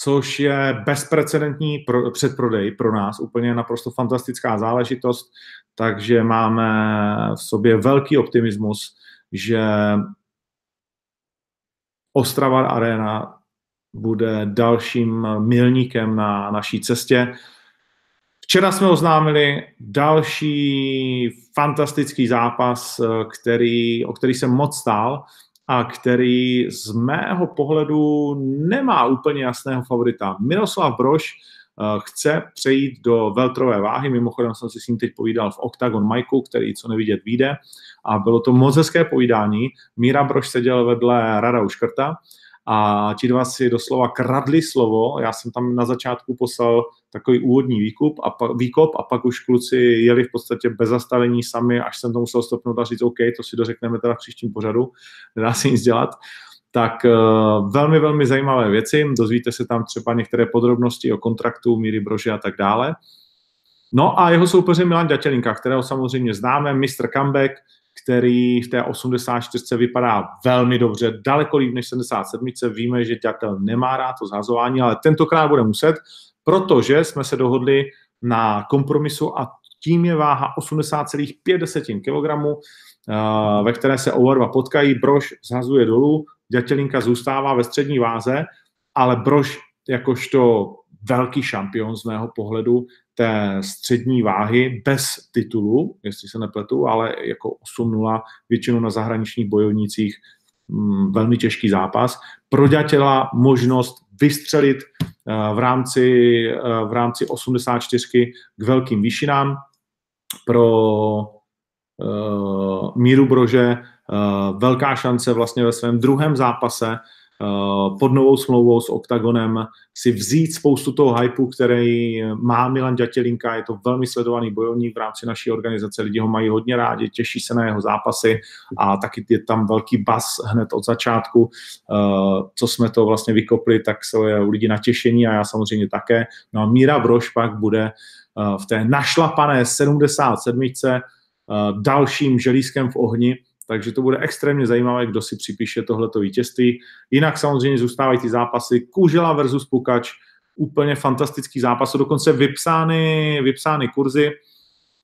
což je bezprecedentní pro, předprodej pro nás, úplně naprosto fantastická záležitost, takže máme v sobě velký optimismus, že Ostrava Arena bude dalším milníkem na naší cestě. Včera jsme oznámili další fantastický zápas, který, o který jsem moc stál a který z mého pohledu nemá úplně jasného favorita. Miroslav Broš eh, chce přejít do veltrové váhy, mimochodem jsem si s ním teď povídal v Octagon Majku, který co nevidět vyjde a bylo to moc hezké povídání. Míra Broš seděl vedle Rada Uškrta a ti dva si doslova kradli slovo. Já jsem tam na začátku poslal takový úvodní výkup a pa, výkop a pak už kluci jeli v podstatě bez zastavení sami, až jsem to musel stopnout a říct, OK, to si dořekneme teda v příštím pořadu, nedá se nic dělat. Tak uh, velmi, velmi zajímavé věci, dozvíte se tam třeba některé podrobnosti o kontraktu Míry Brože a tak dále. No a jeho soupeřem Milan Ďatelinka, kterého samozřejmě známe, Mr. Comeback, který v té 84 vypadá velmi dobře, daleko líp než 77. Víme, že ďatel nemá rád to zhazování, ale tentokrát bude muset, protože jsme se dohodli na kompromisu a tím je váha 80,5 kg, ve které se oba dva potkají. Brož zhazuje dolů, ďatelinka zůstává ve střední váze, ale Brož jakožto velký šampion z mého pohledu té střední váhy bez titulu, jestli se nepletu, ale jako 8-0 většinou na zahraničních bojovnících mm, velmi těžký zápas. Proďatěla možnost vystřelit v rámci, uh, v rámci 84 k velkým výšinám. Pro uh, Míru Brože velká šance vlastně ve svém druhém zápase Eh, pod novou smlouvou s OKTAGONem si vzít spoustu toho hypeu, který má Milan Ďatělinka, je to velmi sledovaný bojovník v rámci naší organizace, lidi ho mají hodně rádi, těší se na jeho zápasy a taky je tam velký bas hned od začátku, eh, co jsme to vlastně vykopli, tak se je u lidí natěšení a já samozřejmě také. No a Míra Brož pak bude eh, v té našlapané 77. dalším želízkem v ohni, takže to bude extrémně zajímavé, kdo si připíše tohleto vítězství. Jinak samozřejmě zůstávají ty zápasy Kužela versus Pukač, úplně fantastický zápas, jsou dokonce vypsány, vypsány kurzy.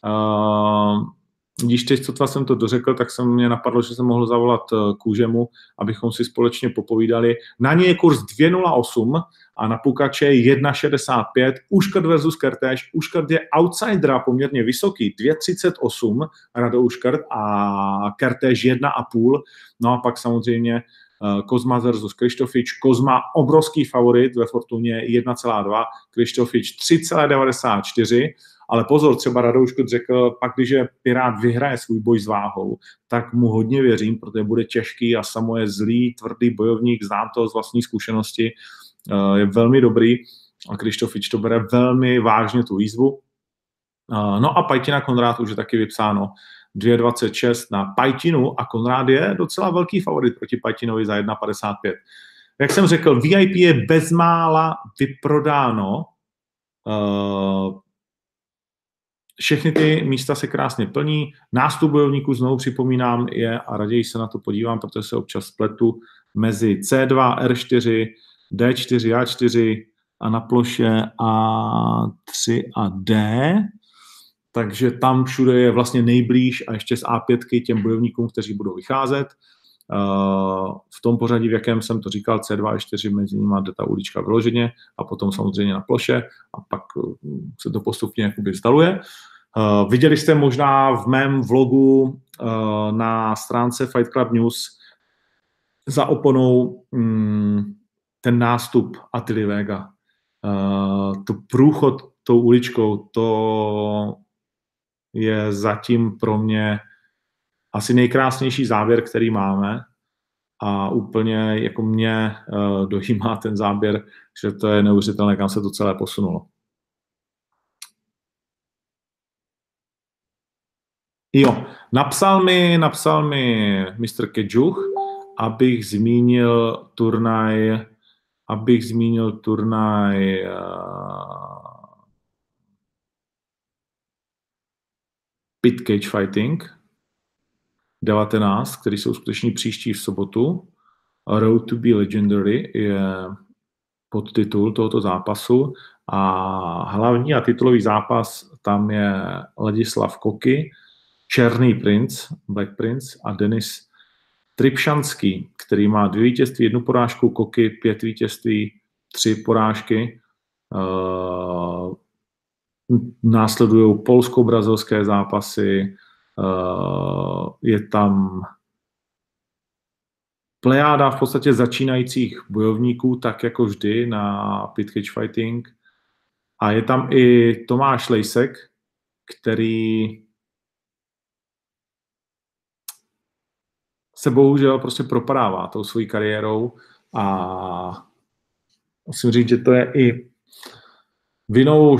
Uh, když teď co jsem to dořekl, tak jsem mě napadlo, že jsem mohl zavolat eh, Kůžemu, abychom si společně popovídali. Na něj je kurz 2,08 a na Pukače 1,65. Uškrt versus Kertéž. Uškrt je outsidera poměrně vysoký, 2,38 Rado Uškrt a Kertéž 1,5. No a pak samozřejmě eh, Kozma versus Krištofič. Kozma obrovský favorit ve Fortuně 1,2, Krištofič 3,94 ale pozor, třeba Radouško řekl, pak když Pirát vyhraje svůj boj s váhou, tak mu hodně věřím, protože bude těžký a samo je zlý, tvrdý bojovník, znám to z vlastní zkušenosti, je velmi dobrý a Krištofič to bere velmi vážně tu výzvu. Eh, no a Pajtina Konrád už je taky vypsáno 2,26 na Pajtinu a Konrád je docela velký favorit proti Pajtinovi za 1,55. Jak jsem řekl, VIP je bezmála vyprodáno, eh, všechny ty místa se krásně plní. Nástup bojovníků, znovu připomínám, je, a raději se na to podívám, protože se občas spletu, mezi C2, R4, D4, A4, a na ploše A3 a D, takže tam všude je vlastně nejblíž a ještě z A5 těm bojovníkům, kteří budou vycházet. V tom pořadí, v jakém jsem to říkal, C2 a 4, mezi nimi jde ta ulička vyloženě a potom samozřejmě na ploše a pak se to postupně jakoby vzdaluje. Viděli jste možná v mém vlogu na stránce Fight Club News za oponou mm, ten nástup Attily Vega. To průchod tou uličkou, to je zatím pro mě asi nejkrásnější záběr, který máme a úplně jako mě uh, dojímá ten záběr, že to je neuvěřitelné, kam se to celé posunulo. Jo, napsal mi, napsal mi Mr. Kedžuch, abych zmínil turnaj, abych zmínil turnaj uh, Pit Cage Fighting 19, který jsou skutečně příští v sobotu. Road to be Legendary je podtitul tohoto zápasu a hlavní a titulový zápas tam je Ladislav Koky, Černý princ, Black Prince a Denis Tripšanský, který má dvě vítězství, jednu porážku, Koky, pět vítězství, tři porážky. Uh, následují polsko-brazilské zápasy, uh, je tam plejáda v podstatě začínajících bojovníků, tak jako vždy na Pit Cage Fighting. A je tam i Tomáš Lejsek, který se bohužel prostě propadává tou svojí kariérou a musím říct, že to je i vinou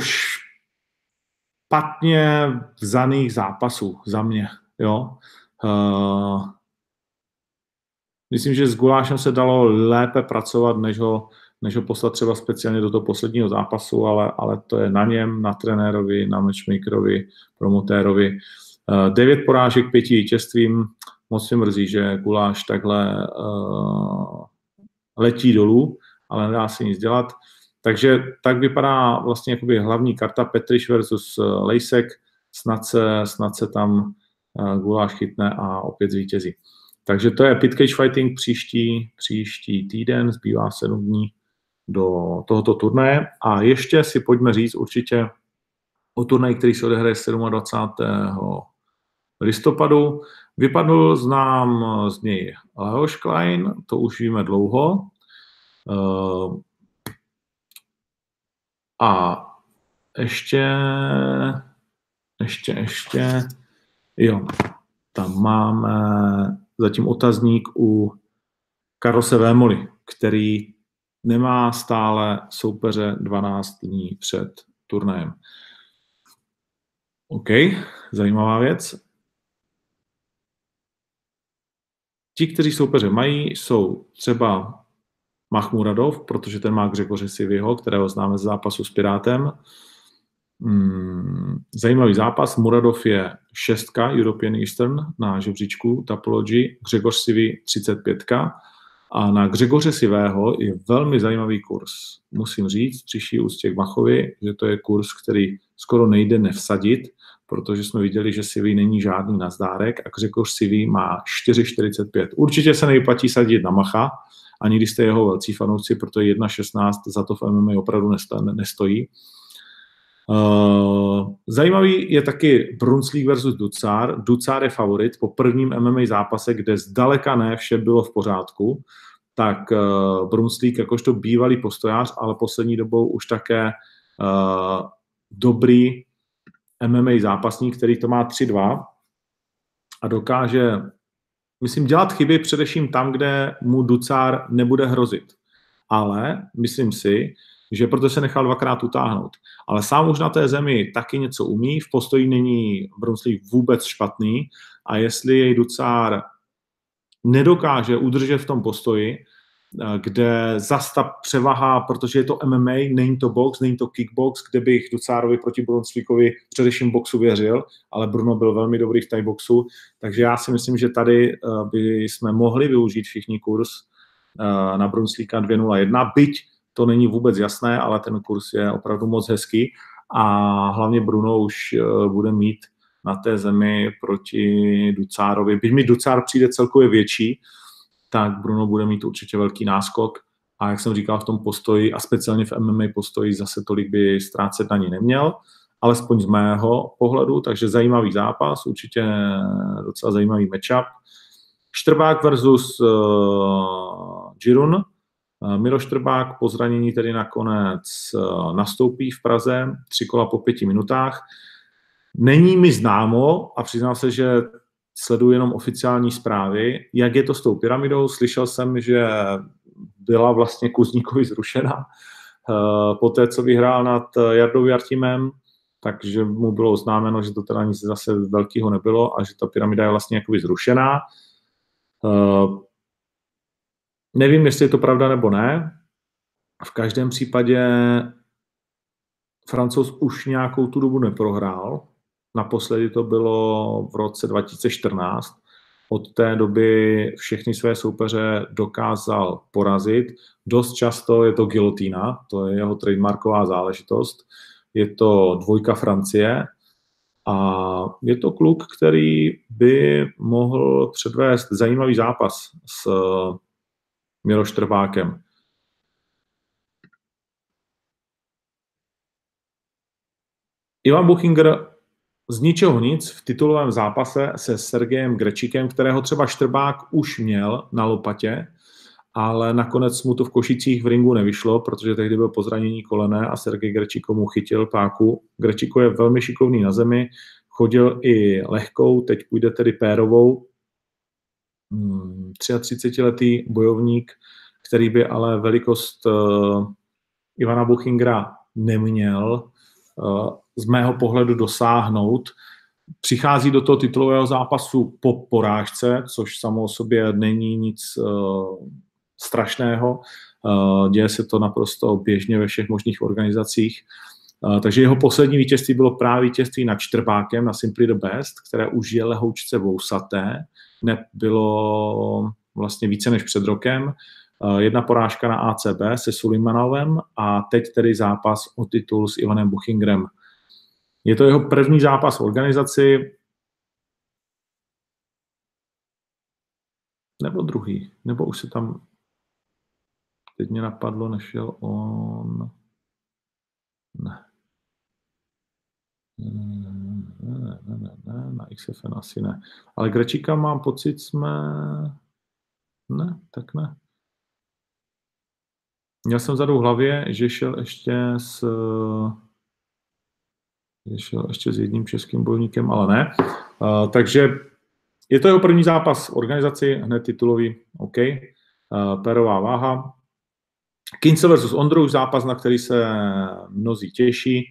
špatně vzaných zápasů za mě. Jo? Uh, myslím, že s Gulášem se dalo lépe pracovat, než ho, než ho poslat třeba speciálně do toho posledního zápasu, ale, ale to je na něm, na trenérovi, na matchmakerovi, promotérovi. Uh, devět porážek, pěti vítězstvím. Moc mě mrzí, že Guláš takhle uh, letí dolů, ale nedá se nic dělat. Takže tak vypadá vlastně jakoby hlavní karta Petriš versus eh, Lejsek. Snad se, snad se tam uh, Guláš chytne a opět zvítězí. Takže to je Pit Cage Fighting příští, příští týden, zbývá sedm dní do tohoto turnaje. A ještě si pojďme říct určitě o turnaji, který se odehraje 27. listopadu. Vypadl z nám z něj Leoš Klein, to už víme dlouho. Uh, a ještě, ještě, ještě, jo, tam máme zatím otazník u Karose Vémoli, který nemá stále soupeře 12 dní před turnajem. OK, zajímavá věc. Ti, kteří soupeře mají, jsou třeba Mahmuradov, protože ten má Gřegoře Sivyho, kterého známe z zápasu s Pirátem. Hmm, zajímavý zápas. Muradov je šestka European Eastern na žebříčku Topology, Gřegoř Sivy 35. A na Gřegoře Sivého je velmi zajímavý kurz. Musím říct, přišli ústě k Machovi, že to je kurz, který skoro nejde nevsadit, protože jsme viděli, že Sivy není žádný nazdárek a Gřegoř Sivy má 4,45. Určitě se nejplatí sadit na Macha, ani když jste jeho velcí fanoušci, protože 1.16 za to v MMA opravdu nestojí. Uh, zajímavý je taky Brunsvík versus Ducár. Ducár je favorit po prvním MMA zápase, kde zdaleka ne vše bylo v pořádku, tak uh, Brunsvík jakožto bývalý postojář, ale poslední dobou už také uh, dobrý MMA zápasník, který to má 3-2 a dokáže myslím, dělat chyby především tam, kde mu Ducár nebude hrozit. Ale myslím si, že proto se nechal dvakrát utáhnout. Ale sám už na té zemi taky něco umí, v postoji není Brunslík vůbec špatný a jestli jej Ducár nedokáže udržet v tom postoji, kde zas ta převaha, protože je to MMA, není to box, není to kickbox, kde bych Ducárovi proti Brunsvíkovi především boxu věřil, ale Bruno byl velmi dobrý v boxu, takže já si myslím, že tady eh, by jsme mohli využít všichni kurz eh, na Brunsvíka 2.01, byť to není vůbec jasné, ale ten kurz je opravdu moc hezký a hlavně Bruno už eh, bude mít na té zemi proti Ducárovi. Byť mi Ducár přijde celkově větší, tak Bruno bude mít určitě velký náskok a jak jsem říkal v tom postoji a speciálně v MMA postoji zase tolik by ztrácet ani neměl, alespoň z mého pohledu, takže zajímavý zápas, určitě docela zajímavý matchup. Štrbák versus uh, Girun. Uh, Miro Štrbák po zranění tedy nakonec uh, nastoupí v Praze, tři kola po pěti minutách. Není mi známo a přiznám se, že sleduji jenom oficiální zprávy, jak je to s tou pyramidou. Slyšel jsem, že byla vlastně Kuzníkovi zrušena uh, po té, co vyhrál nad Jardou Jartimem, takže mu bylo oznámeno, že to teda nic zase velkého nebylo a že ta pyramida je vlastně jakoby zrušená. Uh, nevím, jestli je to pravda nebo ne. V každém případě Francouz už nějakou tu dobu neprohrál. Naposledy to bylo v roce 2014. Od té doby všechny své soupeře dokázal porazit. Dost často je to gilotína, to je jeho trademarková záležitost. Je to dvojka Francie, a je to kluk, který by mohl předvést zajímavý zápas s eh, Miloš Trvákem. Ivan Buchinger z ničeho nic v titulovém zápase se Sergejem Grečikem, kterého třeba Štrbák už měl na lopatě, ale nakonec mu to v Košicích v ringu nevyšlo, protože tehdy byl po zranění kolene a Sergej Grečiko mu chytil páku. Grečiko je velmi šikovný na zemi, chodil i lehkou, teď půjde tedy pérovou. 33-letý hmm, bojovník, který by ale velikost uh, Ivana Buchingera neměl uh, z mého pohledu dosáhnout. Přichází do toho titulového zápasu po porážce, což samo o sobě není nic uh, strašného. Uh, děje se to naprosto běžně ve všech možných organizacích. Uh, takže jeho poslední vítězství bylo právě vítězství nad Čtrbákem na Simply the Best, které už je lehoučce vousaté. Nebylo vlastně více než před rokem. Jedna porážka na ACB se Sulimanovem a teď tedy zápas o titul s Ivanem Buchingrem. Je to jeho první zápas v organizaci, nebo druhý, nebo už se tam Teď mě napadlo, nešel on... Ne. Ne, ne, ne, ne, na XFN asi ne. Ale Grečíka mám pocit, jsme... Ne, tak ne. Měl jsem vzadu v hlavě, že šel ještě s... Šel ještě s jedním českým bojovníkem, ale ne. Uh, takže je to jeho první zápas v organizaci, hned titulový, OK. Uh, perová váha, Kincel versus Ondruš, zápas, na který se mnozí těší.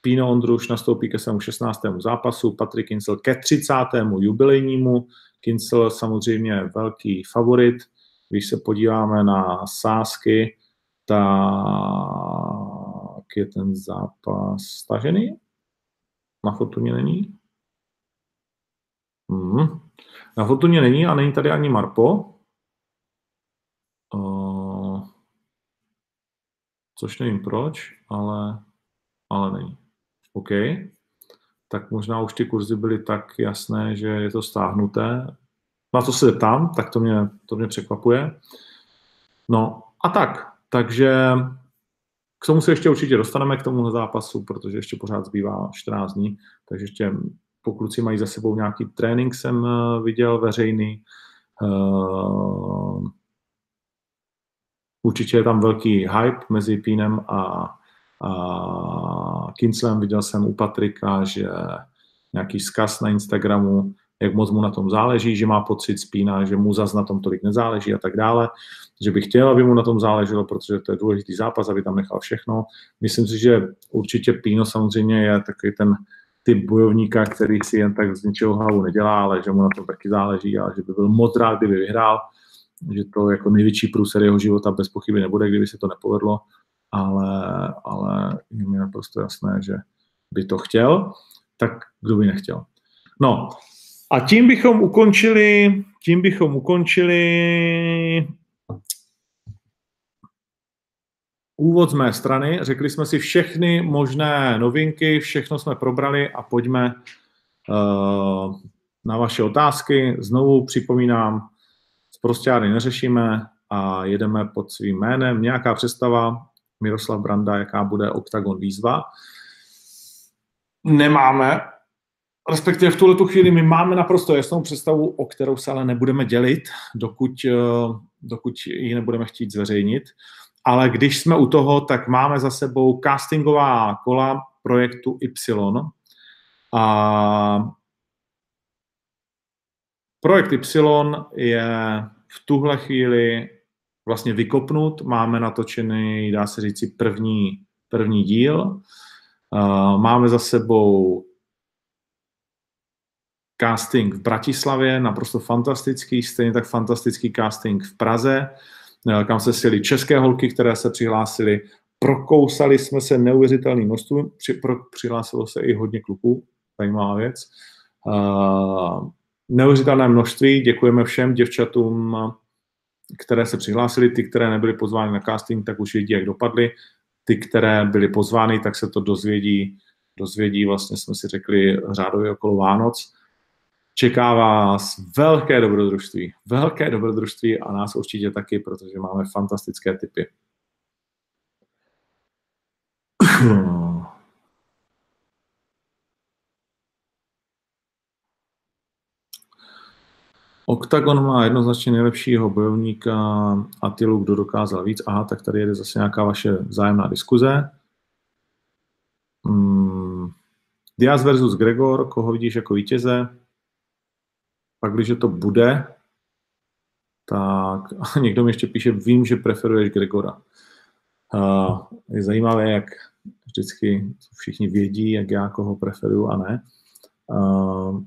Pino Ondruš nastoupí ke svému 16. zápasu, Patrik Kincel ke 30. jubilejnímu. Kincel samozřejmě velký favorit. Když se podíváme na sázky, tak je ten zápas stažený. Na Fortuně není. Hmm. Na Fortuně není a není tady ani Marpo. Uh, což nevím proč, ale, ale není. OK, tak možná už ty kurzy byly tak jasné, že je to stáhnuté. Na to se zeptám, tak to mě, to mě překvapuje. No a tak, takže k tomu se ještě určitě dostaneme k tomu zápasu, protože ještě pořád zbývá 14 dní, takže ještě pokud kluci mají za sebou nějaký trénink, jsem eh, viděl veřejný. Uh, Určitě je tam velký hype mezi Pínem a, a Kinslem. Viděl jsem u Patrika, že nějaký vzkaz na Instagramu, jak moc mu na tom záleží, že má pocit spína, že mu zas na tom tolik nezáleží a tak dále, že by chtěl, aby mu na tom záleželo, protože to je důležitý zápas, aby tam nechal všechno. Myslím si, že určitě Píno samozřejmě je takový ten typ bojovníka, který si jen tak z ničeho hlavu nedělá, ale že mu na tom taky záleží a že by byl moc rád, kdyby vyhrál že to jako největší průser jeho života bez pochyby nebude, kdyby se to nepovedlo, ale, ale je mi naprosto jasné, že by to chtěl, tak kdo by nechtěl. No a tím bychom ukončili, tím bychom ukončili úvod z mé strany. Řekli jsme si všechny možné novinky, všechno jsme probrali a pojďme uh, na vaše otázky. Znovu připomínám, zprostěry neřešíme a jedeme pod svým jménem. Nějaká představa, Miroslav Branda, jaká bude Octagon výzva. Nemáme, respektive v tuhle chvíli my máme naprosto jasnou představu, o kterou se ale nebudeme dělit, dokud, eh, dokud ji nebudeme chtít zveřejnit. Ale když jsme u toho, tak máme za sebou castingová kola projektu Y. A projekt Y je v tuhle chvíli vlastně vykopnut. Máme natočený, dá se říci, první, první díl. Máme za sebou casting v Bratislavě, naprosto fantastický, stejně tak fantastický casting v Praze, kam se sjeli české holky, které se přihlásily. Prokousali jsme se neuvěřitelný množství, při, pro, přihlásilo se i hodně kluků, zajímavá věc. Uh, neuvěřitelné množství, děkujeme všem děvčatům, které se přihlásili, ty, které nebyly pozvány na casting, tak už vědí, jak dopadly. Ty, které byly pozvány, tak se to dozvědí, dozvědí vlastně jsme si řekli řádově okolo Vánoc. Čeká vás velké dobrodružství, velké dobrodružství a nás určitě taky, protože máme fantastické typy. Octagon má jednoznačně nejlepšího bojovníka Atilu, kdo dokázal víc. Aha, tak tady je zase nějaká vaše zájemná diskuze. Hmm. Diaz versus Gregor, koho vidíš jako vítěze? Pak, když to bude, tak někdo mi ještě píše, vím, že preferuješ Gregora. Uh, je zajímavé, jak vždycky všichni vědí, jak já koho preferuju a ne. Uh,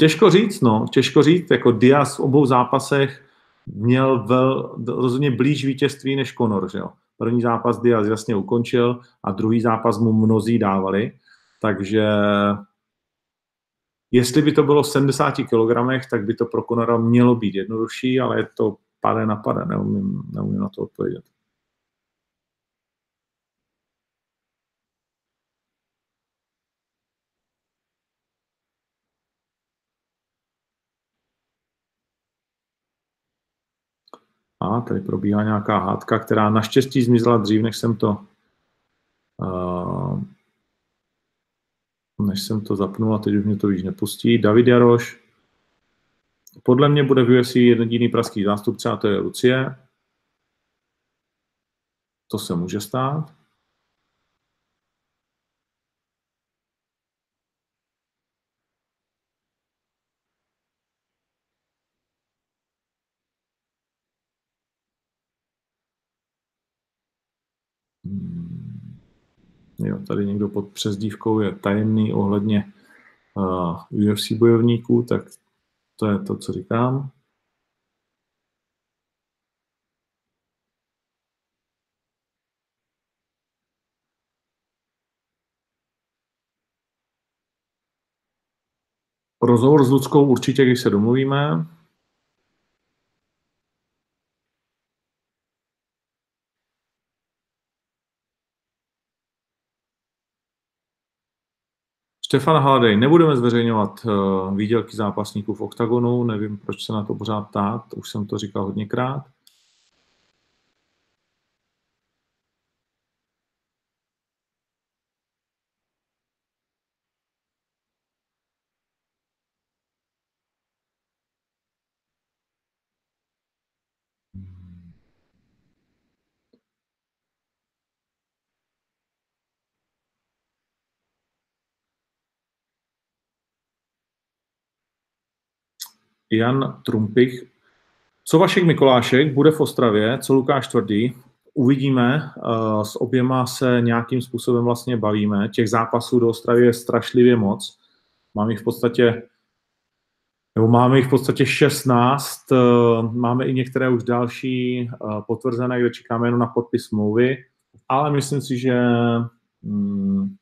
Těžko říct, no, těžko říct, jako Diaz v obou zápasech měl vel, rozhodně blíž vítězství než Conor, že jo. První zápas Diaz jasně ukončil a druhý zápas mu mnozí dávali, takže jestli by to bylo v 70 kg, tak by to pro Conora mělo být jednodušší, ale je to pade na pade, neumím, neumím na to odpovědět. A tady probíhá nějaká hádka, která naštěstí zmizela dřív, než jsem to uh, než jsem to zapnul a teď už mě to víc nepustí. David Jaroš. Podle mě bude v UFC jediný pražský zástupce a to je Lucie. To se může stát. Jo, tady někdo pod přezdívkou je tajemný ohledně uh, UFC bojovníků, tak to je to, co říkám. Rozhovor s Ludskou určitě, když se domluvíme. Stefan Haladej, nebudeme zveřejňovat uh, výdělky zápasníků v OKTAGONu, nevím, proč se na to pořád ptát, už jsem to říkal hodněkrát. Jan Trumpich. Co Vašek Mikolášek bude v Ostravě, co Lukáš Tvrdý, uvidíme, uh, s oběma se nějakým způsobem vlastně bavíme. Těch zápasů do Ostravy je strašlivě moc. Mám jich v podstatě nebo máme jich v podstatě 16, uh, máme i některé už další uh, potvrzené, kde čekáme jenom na podpis smlouvy, ale myslím si, že um,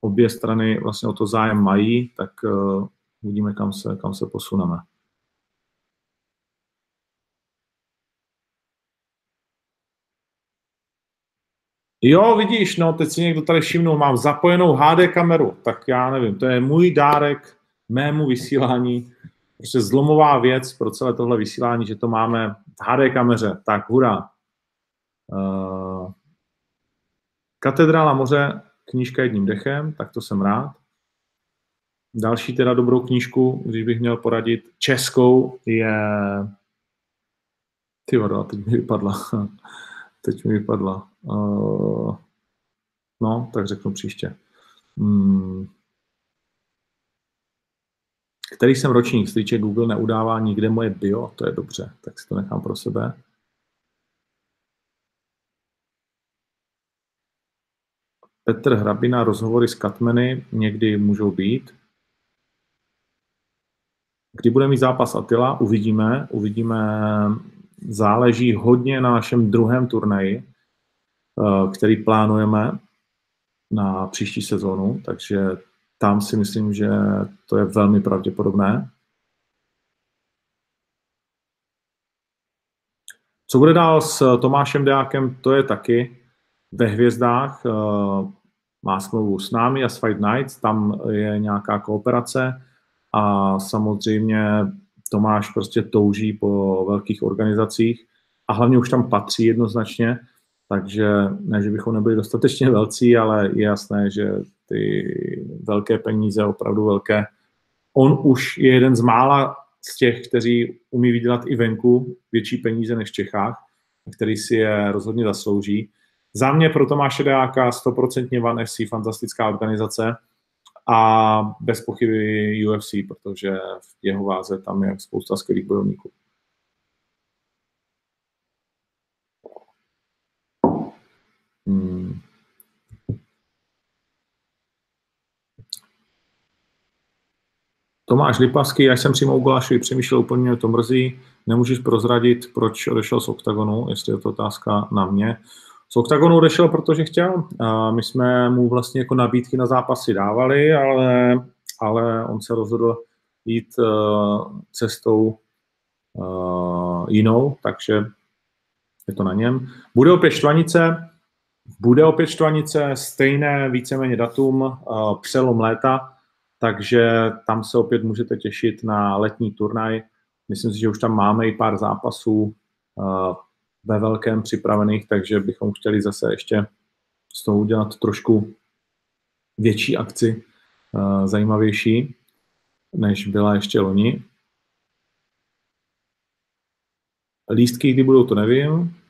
obě strany vlastně o to zájem mají, tak uvidíme, kam se, kam se posuneme. Jo, vidíš, no, teď si někdo tady všimnul, mám zapojenou HD kameru, tak já nevím, to je můj dárek mému vysílání, prostě zlomová věc pro celé tohle vysílání, že to máme v HD kameře, tak hurá. Uh, Katedrála moře, knížka jedním dechem, tak to jsem rád. Další teda dobrou knížku, když bych měl poradit, českou, je... Ty vado, teď mi vypadla. teď mi vypadla. Uh, no, tak řeknu příště. Hmm. Který jsem ročník? Stříček Google neudává nikde moje bio, to je dobře, tak si to nechám pro sebe. Petr Hrabina, rozhovory s Katmeny někdy můžou být. Kdy bude mít zápas Atila, uvidíme. Uvidíme, záleží hodně na našem druhém turnaji, eh, který plánujeme na příští sezónu, takže tam si myslím, že to je velmi pravděpodobné. Co bude dál s Tomášem Deákem, to je taky ve hvězdách. Eh, má smlouvu s námi a s Fight Nights, tam je nějaká kooperace a samozřejmě Tomáš prostě touží po velkých organizacích a hlavně už tam patří jednoznačně, takže ne, že bychom nebyli dostatečně velcí, ale je jasné, že ty velké peníze, opravdu velké. On už je jeden z mála z těch, kteří umí vydělat i venku větší peníze než v Čechách, který si je rozhodně zaslouží. Za mě pro Tomáše Deáka 100% Van FC, fantastická organizace a bez pochyby UFC, protože v jeho váze tam je spousta skvělých bojovníků. Hmm. Tomáš Lipavský, já jsem přímo u Gulášovi přemýšlel úplně, mě to mrzí. Nemůžeš prozradit, proč odešel z OKTAGONu, jestli je to otázka na mě. Z OKTAGONu odešel, protože chtěl. My jsme mu vlastně jako nabídky na zápasy dávali, ale, ale on se rozhodl jít uh, cestou uh, jinou, takže je to na něm. Bude opět Štvanice, bude opět Štvanice, stejné víceméně datum, uh, přelom léta, takže tam se opět můžete těšit na letní turnaj. Myslím si, že už tam máme i pár zápasů ve velkém připravených, takže bychom chtěli zase ještě z toho udělat trošku větší akci, uh, zajímavější, než byla ještě loni. Lístky, kdy budou, to nevím.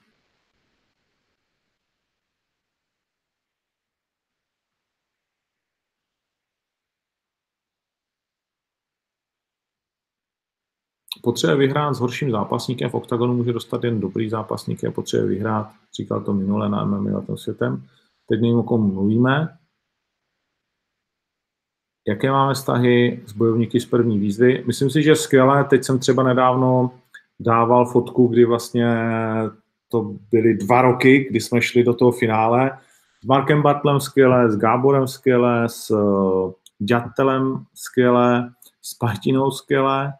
Potřebuje vyhrát s horším zápasníkem v oktagonu, může dostat jen dobrý zápasník, je potřebuje vyhrát, říkal to minule na MMA tom světem. Teď nevím, o kom mluvíme. Jaké máme vztahy s bojovníky z první výzvy? Myslím si, že skvělé. Teď jsem třeba nedávno dával fotku, kdy vlastně to byly dva roky, kdy jsme šli do toho finále. S Markem Bartlem skvěle, s Gáborem skvěle, s Dětelem skvěle, s Partinou skvěle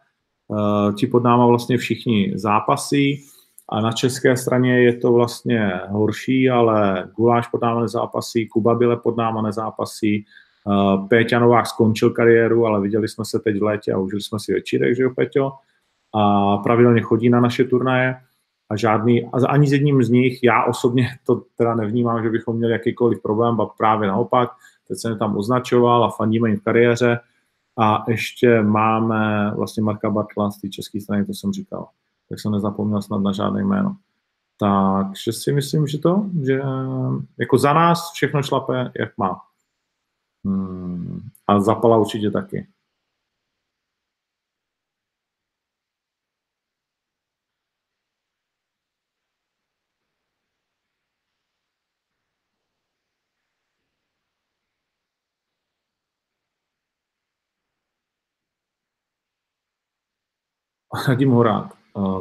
ti pod náma vlastně všichni zápasí a na české straně je to vlastně horší, ale Guláš pod náma nezápasí, Kuba Bile pod náma nezápasí, eh, Péťa Novák skončil kariéru, ale viděli jsme se teď v létě a užili jsme si večírek, že jo, Peťo? A pravidelně chodí na naše turnaje a žádný, a ani s jedním z nich, já osobně to teda nevnímám, že bychom měli jakýkoliv problém, a právě naopak, teď jsem je tam označoval a fandíme jim v kariéře, a ještě máme vlastně Marka Bartla z té české strany, to jsem říkal. Tak jsem nezapomněl snad na žádné jméno. Takže si myslím, že to, že jako za nás všechno šlape, jak má. Hmm. A zapala určitě taky. Radim Horák.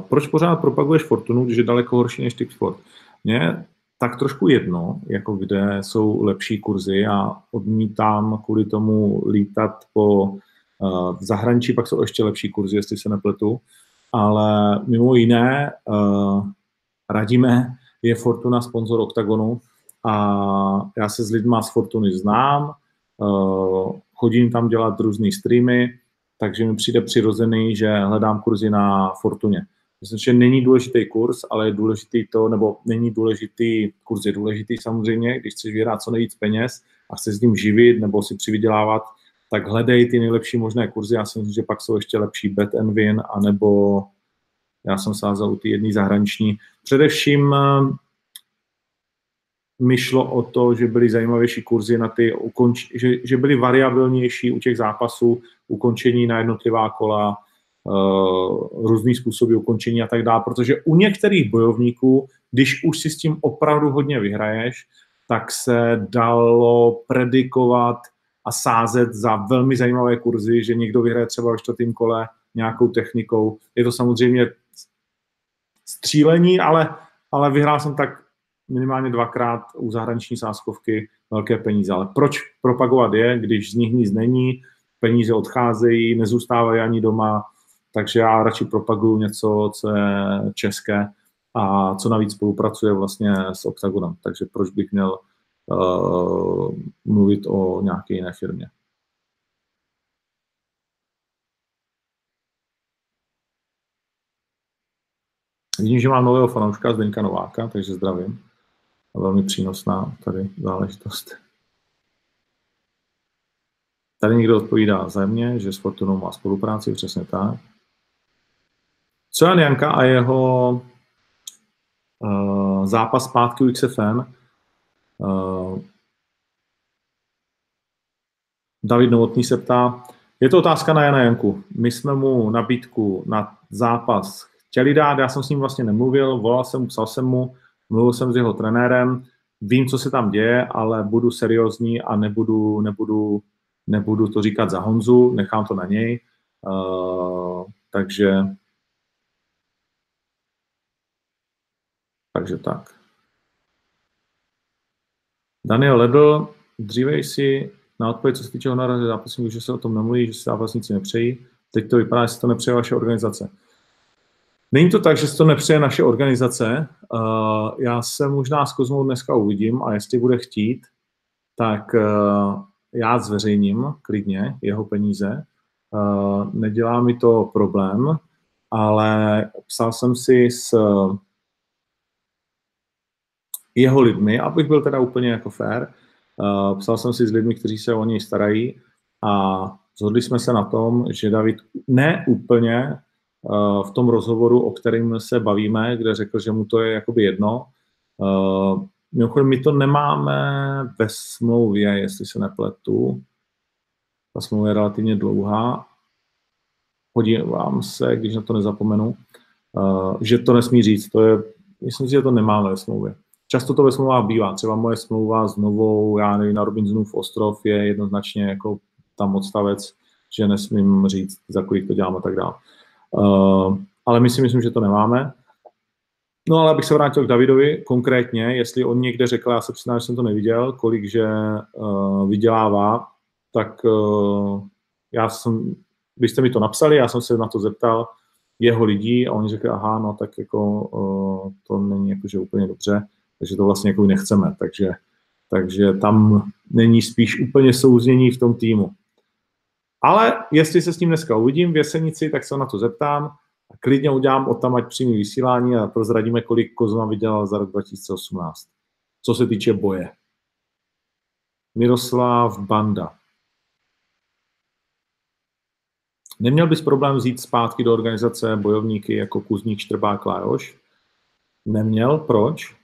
Proč pořád propaguješ Fortunu, když je daleko horší než Tipsport? Mně tak trošku jedno, jako kde jsou lepší kurzy a odmítám kvůli tomu lítat po v zahraničí, pak jsou ještě lepší kurzy, jestli se nepletu, ale mimo jiné radíme, je Fortuna sponzor OKTAGONu a já se s lidma z Fortuny znám, chodím tam dělat různé streamy, takže mi přijde přirozený, že hledám kurzy na Fortuně. Myslím, že není důležitý kurz, ale je důležitý to, nebo není důležitý, kurz je důležitý samozřejmě, když chceš vyhrát co nejvíc peněz a chceš s ním živit nebo si přivydělávat, tak hledej ty nejlepší možné kurzy. Já si myslím, že pak jsou ještě lepší Bet and Win, anebo já jsem sázel u ty jedné zahraniční. Především mi šlo o to, že byly zajímavější kurzy na ty ukonč, že, že byly variabilnější u těch zápasů, ukončení na jednotlivá kola, uh, různý způsoby ukončení a tak dále, protože u některých bojovníků, když už si s tím opravdu hodně vyhraješ, tak se dalo predikovat a sázet za velmi zajímavé kurzy, že někdo vyhraje třeba ve čtvrtém kole nějakou technikou. Je to samozřejmě střílení, ale, ale vyhrál jsem tak minimálně dvakrát u zahraniční sáskovky velké peníze. Ale proč propagovat je, když z nich nic není, peníze odcházejí, nezůstávají ani doma, takže já radši propaguju něco, co je české a co navíc spolupracuje vlastně s Octagonem. Takže proč bych měl uh, mluvit o nějaké jiné firmě. Vidím, že mám nového fanouška Zdeňka Nováka, takže zdravím. Velmi přínosná tady záležitost. Tady někdo odpovídá za mě, že s Fortunou má spolupráci, přesně tak. Co Jan Janka a jeho uh, zápas zpátky u XFN. Uh, David Novotný se ptá, je to otázka na Jana Janku. My jsme mu nabídku na zápas chtěli dát, já jsem s ním vlastně nemluvil, volal jsem, psal jsem mu, mluvil jsem s jeho trenérem, vím, co se tam děje, ale budu seriózní a nebudu, nebudu, nebudu to říkat za Honzu, nechám to na něj. Uh, takže takže tak. Daniel Ledl, dříve si na odpověď, co se týče honoráře zápasníků, že se o tom nemluví, že se zápasníci nepřejí. Teď to vypadá, že se to nepřeje vaše organizace. Není to tak, že to nepřeje naše organizace. Uh, já se možná s Kozmou dneska uvidím a jestli bude chtít, tak uh, já zveřejním klidně jeho peníze. Uh, nedělá mi to problém, ale psal jsem si s jeho lidmi, abych byl teda úplně jako fair, psal jsem si s lidmi, kteří se o něj starají a zhodli jsme se na tom, že David ne úplně v tom rozhovoru, o kterém se bavíme, kde řekl, že mu to je jakoby jedno. Mimochodem, my to nemáme ve smlouvě, jestli se nepletu. Ta smlouva je relativně dlouhá. Podívám se, když na to nezapomenu, že to nesmí říct. To je, myslím si, že to nemáme ve smlouvě. Často to ve smlouvách bývá. Třeba moje smlouva s novou, já nevím, na Robinsonův ostrov je jednoznačně jako tam odstavec, že nesmím říct, za kolik to dělám a tak dále. Uh, ale my si myslím, že to nemáme. No ale abych se vrátil k Davidovi konkrétně, jestli on někde řekl, já se přiznám, že jsem to neviděl, kolik že uh, vydělává, tak uh, já jsem, když jste mi to napsali, já jsem se na to zeptal jeho lidí a oni řekli, aha, no tak jako uh, to není jakože úplně dobře, takže to vlastně jako nechceme, takže, takže tam není spíš úplně souznění v tom týmu. Ale jestli se s ním dneska uvidím v Jesenici, tak se na to zeptám a klidně udělám od tam ať přímý vysílání a prozradíme, kolik Kozma vydělal za rok 2018. Co se týče boje. Miroslav Banda. Neměl bys problém vzít zpátky do organizace bojovníky jako Kuzník, Štrbák, Lájoš? Neměl. Proč?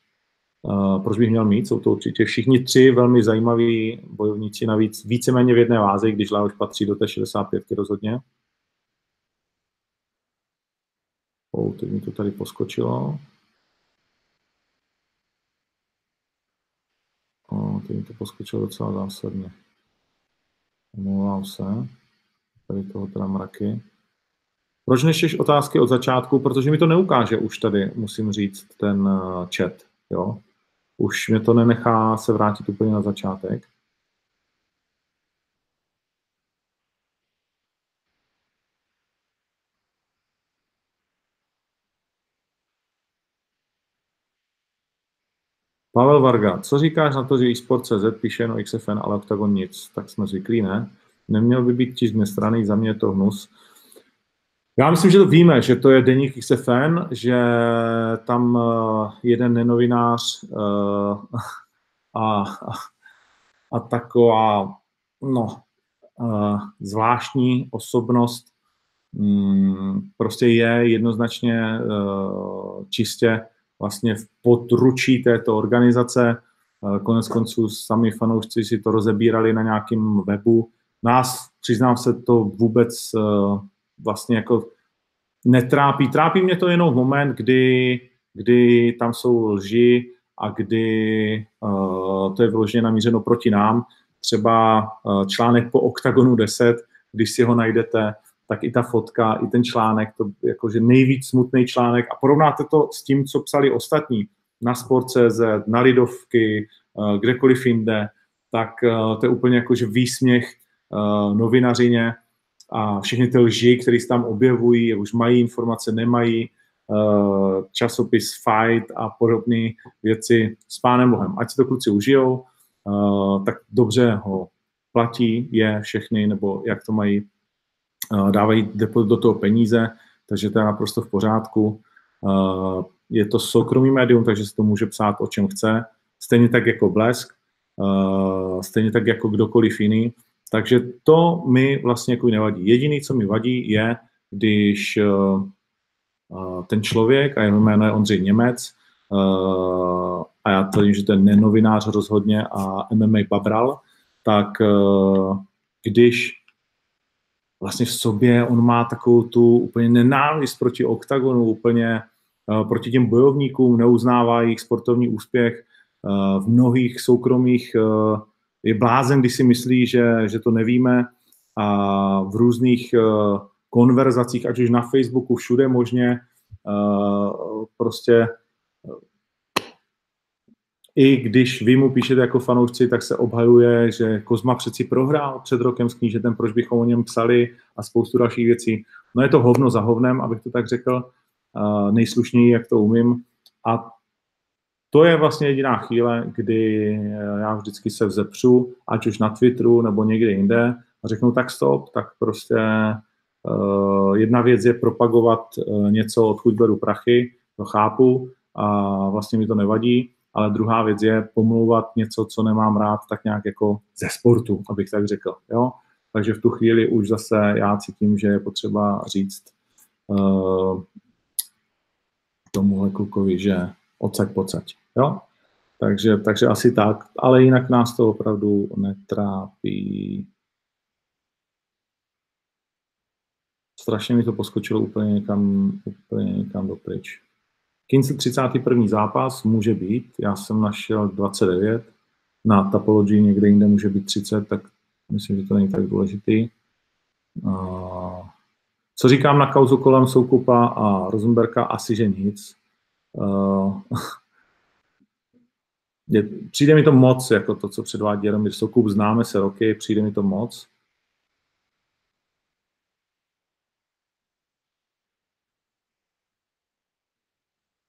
Proč bych měl mít? Jsou to určitě všichni tři velmi zajímaví bojovníci, navíc víceméně v jedné váze, když Laoš patří do té 65 rozhodně. Oh, teď mi to tady poskočilo. Oh, teď mi to poskočilo docela zásadně. Omlouvám se. Tady toho teda mraky. Proč nešeš otázky od začátku? Protože mi to neukáže už tady, musím říct, ten eh, chat. Jo? Už mě to nenechá se vrátit úplně na začátek. Pavel Varga, co říkáš na to, že eSport.cz píše no XFN, ale Octagon nic? Tak jsme zvyklí, ne? Neměl by být tisk strany, za mě je to hnus. Já myslím, že to víme, že to je deník XFN, že tam uh, jeden nenovinář uh, a, a, taková no, uh, zvláštní osobnost um, prostě je jednoznačně čistě vlastně v područí této organizace. Konec konců sami fanoušci si to rozebírali na nějakém webu. Nás, přiznám se, to vůbec vlastně jako netrápí. Trápí mě to jenom v moment, kdy, kdy tam jsou lži a kdy uh, to je vyloženě namířeno proti nám. Třeba uh, článek po OKTAGONu 10, když si ho najdete, tak i ta fotka, i ten článek, to jakože nejvíc smutný článek a porovnáte to s tím, co psali ostatní na Sport.cz, na Lidovky, uh, kdekoliv jinde, tak to je úplně jakože výsměch novinařině a všechny ty lži, které se tam objevují, už mají informace, nemají, uh, časopis Fight a podobné věci s pánem Bohem. Ať si to kluci užijou, uh, tak dobře ho platí je všechny, nebo jak to mají, uh, dávají do toho peníze, takže to je naprosto v pořádku. Je to soukromý médium, takže se to může psát o čem chce. Stejně tak jako Blesk, stejně tak jako kdokoliv jiný. Takže to mi vlastně jako nevadí. Jediný, co mi vadí, je, když uh, ten člověk, a jeho jméno je Ondřej Němec, uh, a já tvrdím, že to je nenovinář rozhodně a MMA Babral, tak když vlastně v sobě on má takovou tu úplně nenávist proti oktagonu, úplně proti těm bojovníkům, neuznává jejich sportovní úspěch v mnohých soukromých je blázen, když si myslí, že, že to nevíme a v různých uh, konverzacích, ať už na Facebooku, všude možně, uh, prostě uh, i když vy mu píšete jako fanoušci, tak se obhajuje, že Kozma přeci prohrál před rokem s knížetem, proč bychom o něm psali a spoustu dalších věcí. No je to hovno za hovnem, abych to tak řekl, nejslušněji, jak to umím. A to je vlastně jediná chvíle, kdy eh, já vždycky se vzepřu, ať už na Twitteru nebo někde jinde a řeknu tak stop, tak prostě uh, jedna věc je propagovat uh, něco, odkud beru prachy, to chápu a vlastně mi to nevadí, ale druhá věc je pomlouvat něco, co nemám rád, tak nějak jako ze sportu, abych tak řekl. Jo? Takže v tu chvíli už zase já cítím, že je potřeba říct uh, tomuhle klukovi, že odsaď pocať. Jo? Takže, takže asi tak, ale jinak nás to opravdu netrápí. Strašně mi to poskočilo úplně někam, úplně někam dopryč. Kincel 31. zápas může být, já jsem našel 29, na Tapology někde jinde může být 30, tak myslím, že to není tak důležitý. Co říkám na kauzu kolem Soukupa a Rosenberka? Asi, že nic. je, přijde mi to moc, jako to, co předvádí Jaromír Soukup, známe se roky, přijde mi to moc.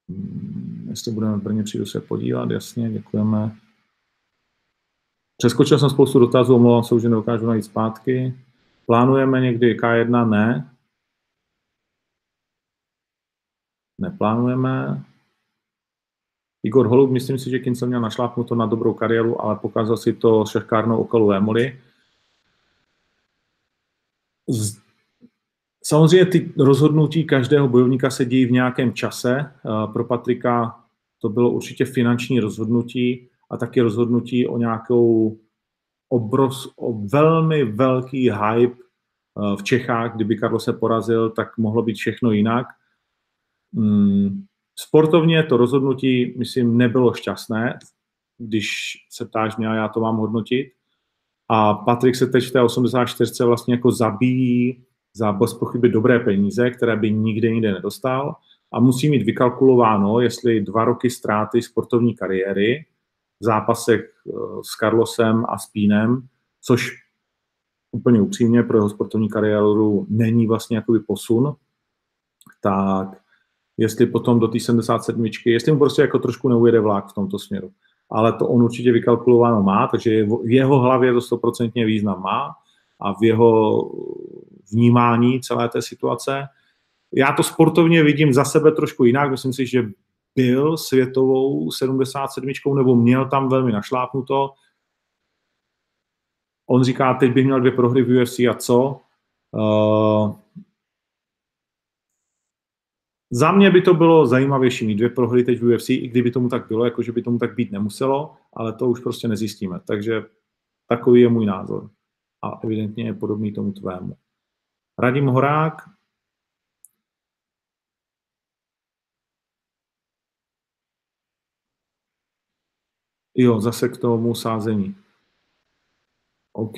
Hmm, jestli budeme v Brně, přijdu se podívat, jasně, děkujeme. Přeskočil jsem spoustu dotazů, omlouvám se, že nedokážu najít zpátky. Plánujeme někdy K1? Ne. Neplánujeme. Igor Holub, myslím si, že Kincel měl našlápnuto na dobrou kariéru, ale pokázal si to šachkárnou okolo Vémoli. Samozřejmě ty rozhodnutí každého bojovníka se dějí v nějakém čase. Pro Patrika to bylo určitě finanční rozhodnutí a taky rozhodnutí o nějakou obros, o velmi velký hype v Čechách. Kdyby Karlo se porazil, tak mohlo být všechno jinak. Hmm, Sportovně to rozhodnutí, myslím, nebylo šťastné, když se ptáš mě já to mám hodnotit. A Patrik se teď v té 84. vlastně jako zabíjí za bez pochyby dobré peníze, které by nikde jinde nedostal a musí mít vykalkulováno, jestli dva roky ztráty sportovní kariéry v zápasech eh, s Carlosem a s Pínem, což úplně upřímně pro jeho sportovní kariéru není vlastně jakoby posun, tak jestli potom do té 77, jestli mu prostě jako trošku neujede vlák v tomto směru. ale to on určitě vykalkulováno má, takže v jeho hlavě to stoprocentně význam má a v jeho vnímání celé té situace. Já to sportovně vidím za sebe trošku jinak, myslím si, že byl světovou 77. nebo měl tam velmi našlápnuto. On říká, teď bych měl dvě prohry v UFC a co? Uh, za mě by to bylo zajímavější mít dvě prohry teď v UFC, i kdyby tomu tak bylo, jakože by tomu tak být nemuselo, ale to už prostě nezjistíme. Takže takový je můj názor. A evidentně je podobný tomu tvému. Radim Horák. Jo, zase k tomu sázení. OK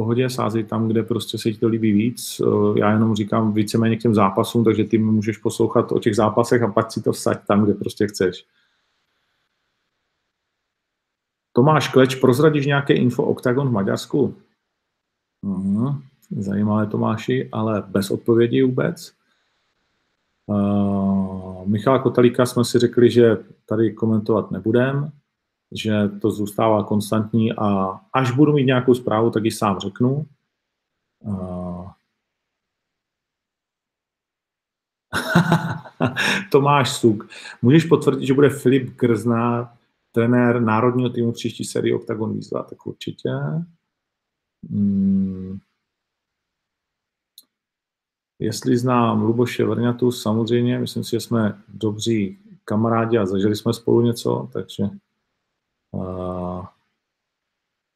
pohodě, sázej tam, kde prostě se ti to líbí víc. Eh, já jenom říkám víceméně k těm zápasům, takže ty můžeš poslouchat o těch zápasech a pak si to vsaď tam, kde prostě chceš. Tomáš Kleč, prozradíš nějaké info Octagon v Maďarsku? Mhm, zajímavé Tomáši, ale bez odpovědi vůbec. Uh, Michala Kotalíka jsme si řekli, že tady komentovat nebudem že to zůstává konstantní a až budu mít nějakou zprávu, tak ji sám řeknu. Tomáš Suk. Můžeš potvrdit, že bude Filip Grzna trenér národního týmu příští sérii Octagon Výzva? Tak určitě. Hmm. Jestli znám Luboše Vrňatu, samozřejmě, myslím si, že jsme dobří kamarádi a zažili jsme spolu něco, takže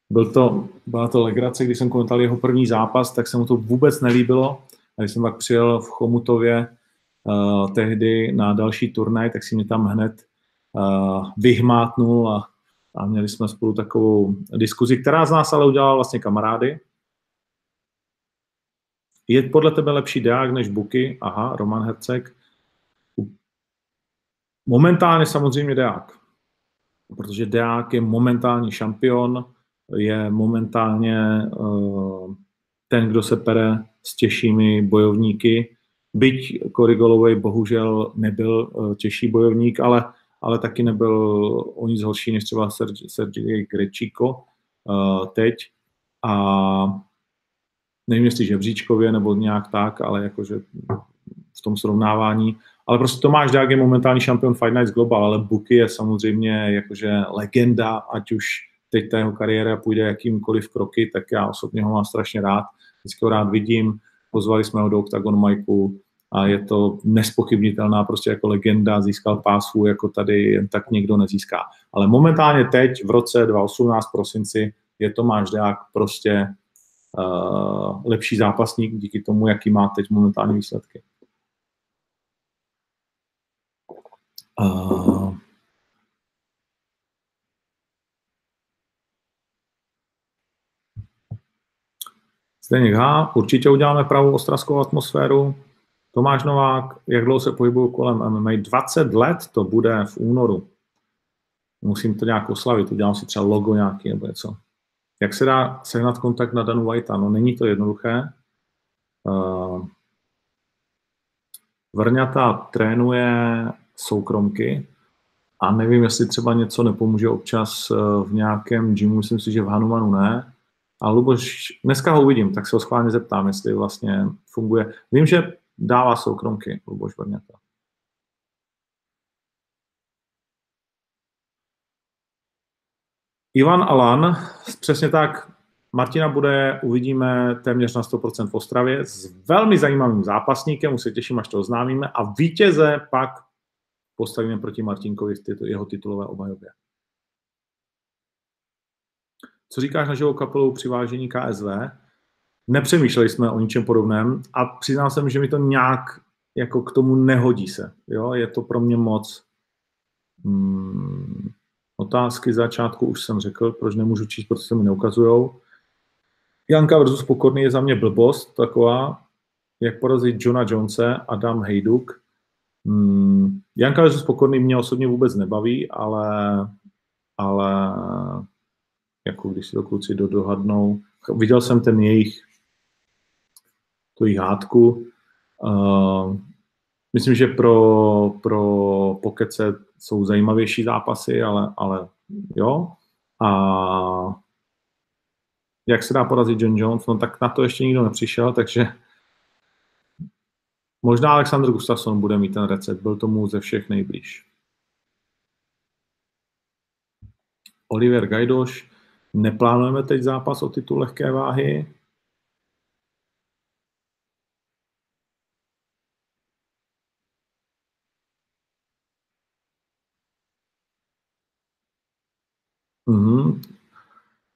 byl to, byla to legrace, když jsem komentoval jeho první zápas, tak se mu to vůbec nelíbilo. A když jsem pak přijel v Chomutově uh, tehdy na další turnaj, tak si mě tam hned uh, vyhmátnul a, a měli jsme spolu takovou diskuzi, která z nás ale udělala vlastně kamarády. Je podle tebe lepší Deák než Buky? Aha, Roman Herceg. Momentálně samozřejmě Deák protože Deák je momentální šampion, je momentálně uh, ten, kdo se pere s těžšími bojovníky. Byť Cory Golovej bohužel nebyl uh, těžší bojovník, ale, ale taky nebyl o nic horší než třeba Sergej Grečíko uh, teď. A nevím, jestli žebříčkově nebo nějak tak, ale jakože v tom srovnávání ale prostě Tomáš Dák je momentální šampion Fight Nights Global, ale Buky je samozřejmě jakože legenda, ať už teď ta jeho kariéra půjde jakýmkoliv kroky, tak já osobně ho mám strašně rád. Vždycky ho rád vidím, pozvali jsme ho do Octagon Mikeu a je to nespochybnitelná prostě jako legenda, získal pásu, jako tady jen tak někdo nezíská. Ale momentálně teď v roce 2018 prosinci je Tomáš Deák prostě uh, lepší zápasník díky tomu, jaký má teď momentální výsledky. Uh, Zdeněk H. Určitě uděláme pravou ostravskou atmosféru. Tomáš Novák, jak dlouho se pohybuju kolem MMA? 20 let to bude v únoru. Musím to nějak oslavit, udělám si třeba logo nějaký nebo něco. Jak se dá sehnat kontakt na Danu Whitea? No není to jednoduché. Uh, Vrňata trénuje soukromky a nevím, jestli třeba něco nepomůže občas eh, v nějakém gymu, myslím si, že v Hanumanu ne, a Luboš, dneska ho uvidím, tak se ho schválně zeptám, jestli vlastně funguje. Vím, že dává soukromky Luboš Vrňata. Ivan Alan, přesně tak, Martina bude, uvidíme téměř na 100% v Ostravě s velmi zajímavým zápasníkem, už se těším, až to oznámíme, a vítěze pak postavíme proti Martinkovi v jeho titulové obhajobě. Co říkáš na živou kapelu při vážení KSV? Nepřemýšleli jsme o ničem podobném a přiznám se, že mi to nějak jako k tomu nehodí se. Jo? Je to pro mě moc hmm, otázky začátku už jsem řekl, proč nemůžu číst, protože se mi neukazujou. Janka versus Pokorný je za mě blbost taková, jak porazit Johna Jonese, Adam Hejduk. Hmm, Janka versus Pokorný mě osobně vůbec nebaví, ale, ale jako když si to kluci dodohadnou. Viděl jsem ten jejich tu jejich hádku. Uh, myslím, že pro, pro pokece jsou zajímavější zápasy, ale, ale jo. A jak se dá porazit John Jones, no tak na to ještě nikdo nepřišel, takže možná Alexander Gustafsson bude mít ten recept, byl tomu ze všech nejblíž. Oliver Gajdoš, neplánujeme teď zápas o titul lehké váhy,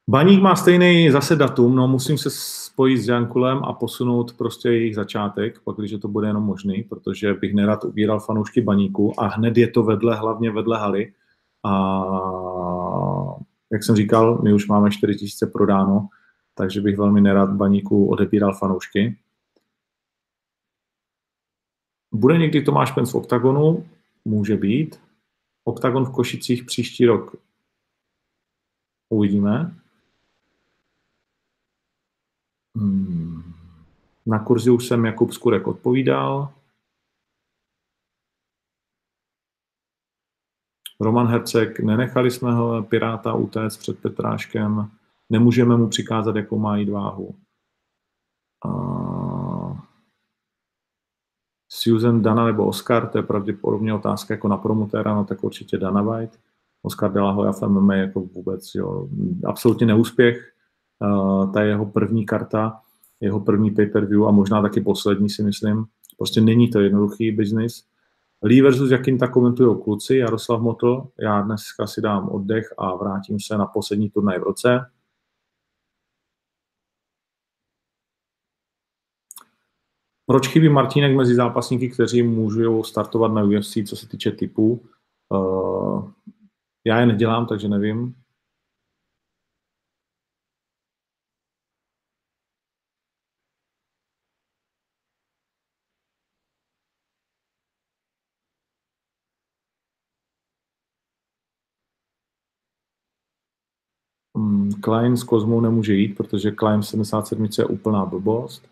Baník má stejný zase datum, no musím se spojit s Jankulem a posunout prostě jejich začátek, pak když to bude jenom možný, protože bych nerad ubíral fanoušky Baníku a hned je to vedle, hlavně vedle haly. A jak jsem říkal, my už máme 4000 prodáno, takže bych velmi nerad Baníku odebíral fanoušky. Bude někdy Tomáš Pence v OKTAGONu? Může být. OKTAGON v Košicích příští rok Uvidíme. Na kurzi už jsem Jakub Skurek odpovídal. Roman Hercek, nenechali jsme ho Piráta utéct před Petráškem, nemůžeme mu přikázat, jakou má jít váhu. Uh, Susan Dana nebo Oscar, to je pravděpodobně otázka jako na promotéra, no tak určitě Dana White. Oscar de la Hoya v MMA jako vůbec, jo, absolutně neúspěch. Uh, ta je jeho první karta, jeho první pay-per-view a možná taky poslední si myslím. Prostě není to jednoduchý biznis. Lee versus Jakinta komentují kluci, Jaroslav Motl, já dneska si dám oddech a vrátím se na poslední turnaj v roce. Proč chybí Martínek mezi zápasníky, kteří můžou startovat na UFC, co se týče typu? Uh, já je nedělám, takže nevím. Hmm, Klein s Kozmou nemůže jít, protože Klein 77 je úplná blbost.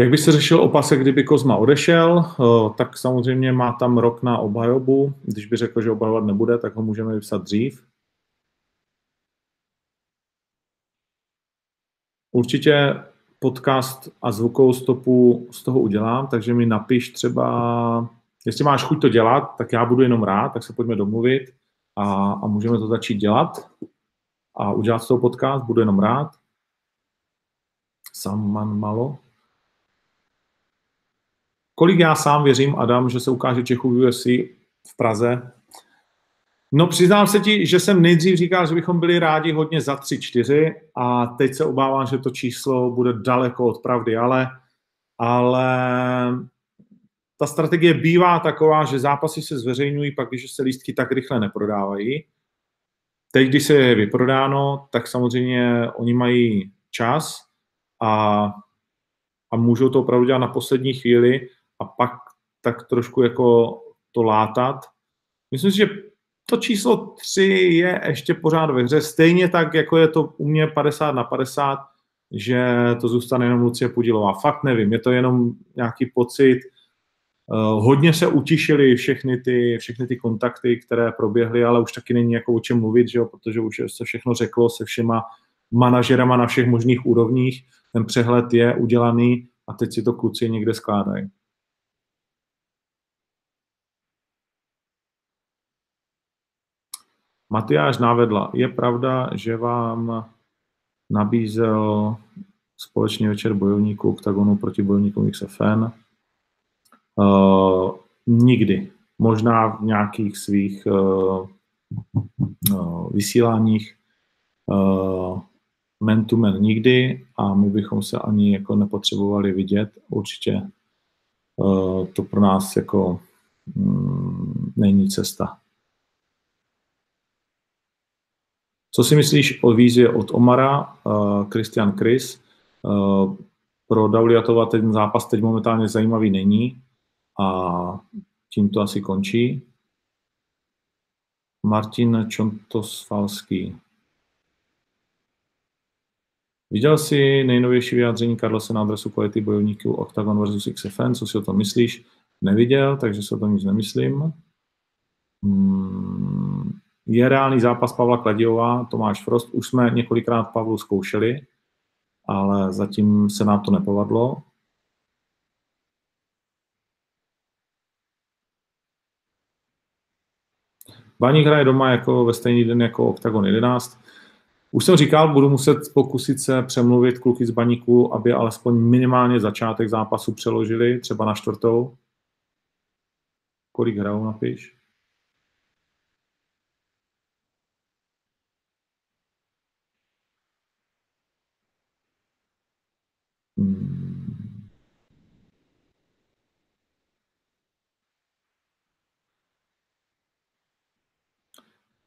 Jak by se řešil opasek, kdyby Kozma odešel, tak samozřejmě má tam rok na obhajobu. Když by řekl, že obhajovat nebude, tak ho můžeme vypsat dřív. Určitě podcast a zvukovou stopu z toho udělám, takže mi napiš třeba, jestli máš chuť to dělat, tak já budu jenom rád, tak se pojďme domluvit a, a můžeme to začít dělat a udělat z toho podcast, budu jenom rád. Saman malo. Kolik já sám věřím, Adam, že se ukáže Čechu v UFC v Praze? No přiznám se ti, že jsem nejdřív říkal, že bychom byli rádi hodně za 3-4 a teď se obávám, že to číslo bude daleko od pravdy, ale, ale ta strategie bývá taková, že zápasy se zveřejňují pak, když se lístky tak rychle neprodávají. Teď, když se je vyprodáno, tak samozřejmě oni mají čas a, a můžou to opravdu dělat na poslední chvíli a pak tak trošku jako to látat. Myslím si, že to číslo 3 je ještě pořád ve hře, stejně tak, jako je to u mě 50 na 50, že to zůstane jenom Lucie Pudilová. Fakt nevím, je to jenom nějaký pocit. Uh, hodně se utišily všechny ty, všechny ty kontakty, které proběhly, ale už taky není jako o čem mluvit, že jo, protože už se všechno řeklo se všema manažerama na všech možných úrovních. Ten přehled je udělaný a teď si to kluci někde skládají. Matyáš Návedla, je pravda, že vám nabízel společný večer bojovníků oktagonu proti bojovníkům XFN? Uh, nikdy. Možná v nějakých svých uh, uh, vysíláních uh, man to man nikdy a my bychom se ani jako nepotřebovali vidět. Určitě uh, to pro nás jako um, není cesta. Co si myslíš o výzvě od Omara, uh, Christian Chris? Uh, pro Dauliatova ten zápas teď momentálně zajímavý není a tím to asi končí. Martin Čontosvalský. Viděl jsi nejnovější vyjádření Karlose na adresu kvality bojovníků Octagon versus XFN, co si o tom myslíš? Neviděl, takže se o tom nic nemyslím. Hmm, je reálný zápas Pavla Kladiova, Tomáš Frost. Už jsme několikrát Pavlu zkoušeli, ale zatím se nám to nepovedlo. Baník hraje doma jako ve stejný den jako Octagon 11. Už jsem říkal, budu muset pokusit se přemluvit kluky z Baníku, aby alespoň minimálně začátek zápasu přeložili, třeba na čtvrtou. Kolik hrajou, napiš.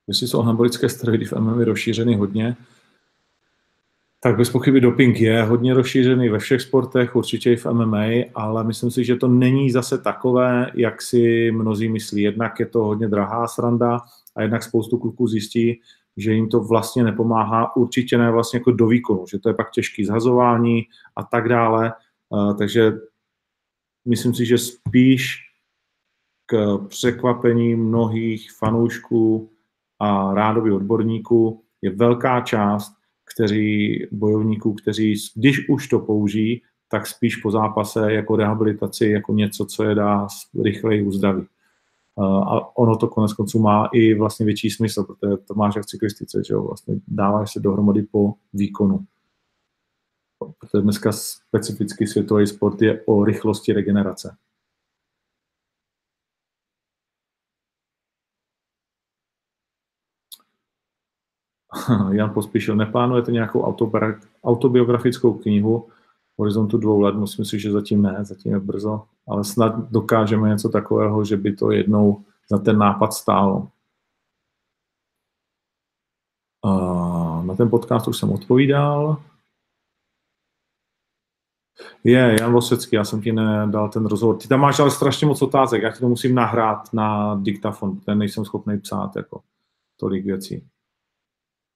Jestli jsou anabolické steroidy v MMA rozšířeny hodně, tak bez pochyby doping je hodně rozšířený ve všech sportech, určitě i v MMA, ale myslím si, že to není zase takové, jak si mnozí myslí. Jednak je to hodně drahá sranda a jednak spoustu kluků zjistí, že jim to vlastně nepomáhá, určitě ne vlastně jako do výkonu, že to je pak těžký zhazování a tak dále. Takže myslím si, že spíš k překvapení mnohých fanoušků a rádoby odborníků je velká část, kteří, bojovníků, kteří, když už to použijí, tak spíš po zápase jako rehabilitaci, jako něco, co je dá rychleji uzdraví. A ono to konec konců má i vlastně větší smysl, protože to máš jak v cyklistice, že jo, vlastně dáváš se dohromady po výkonu. Protože dneska specificky světový sport je o rychlosti regenerace. Jan Pospíšil, neplánujete nějakou autobiografickou knihu v horizontu dvou let? Myslím si, že zatím ne, zatím je brzo, ale snad dokážeme něco takového, že by to jednou za ten nápad stálo. Na ten podcast už jsem odpovídal. Je, Jan Vosecký, já jsem ti nedal ten rozhovor. Ty tam máš ale strašně moc otázek, já ti to musím nahrát na diktafon, ten nejsem schopný psát jako tolik věcí.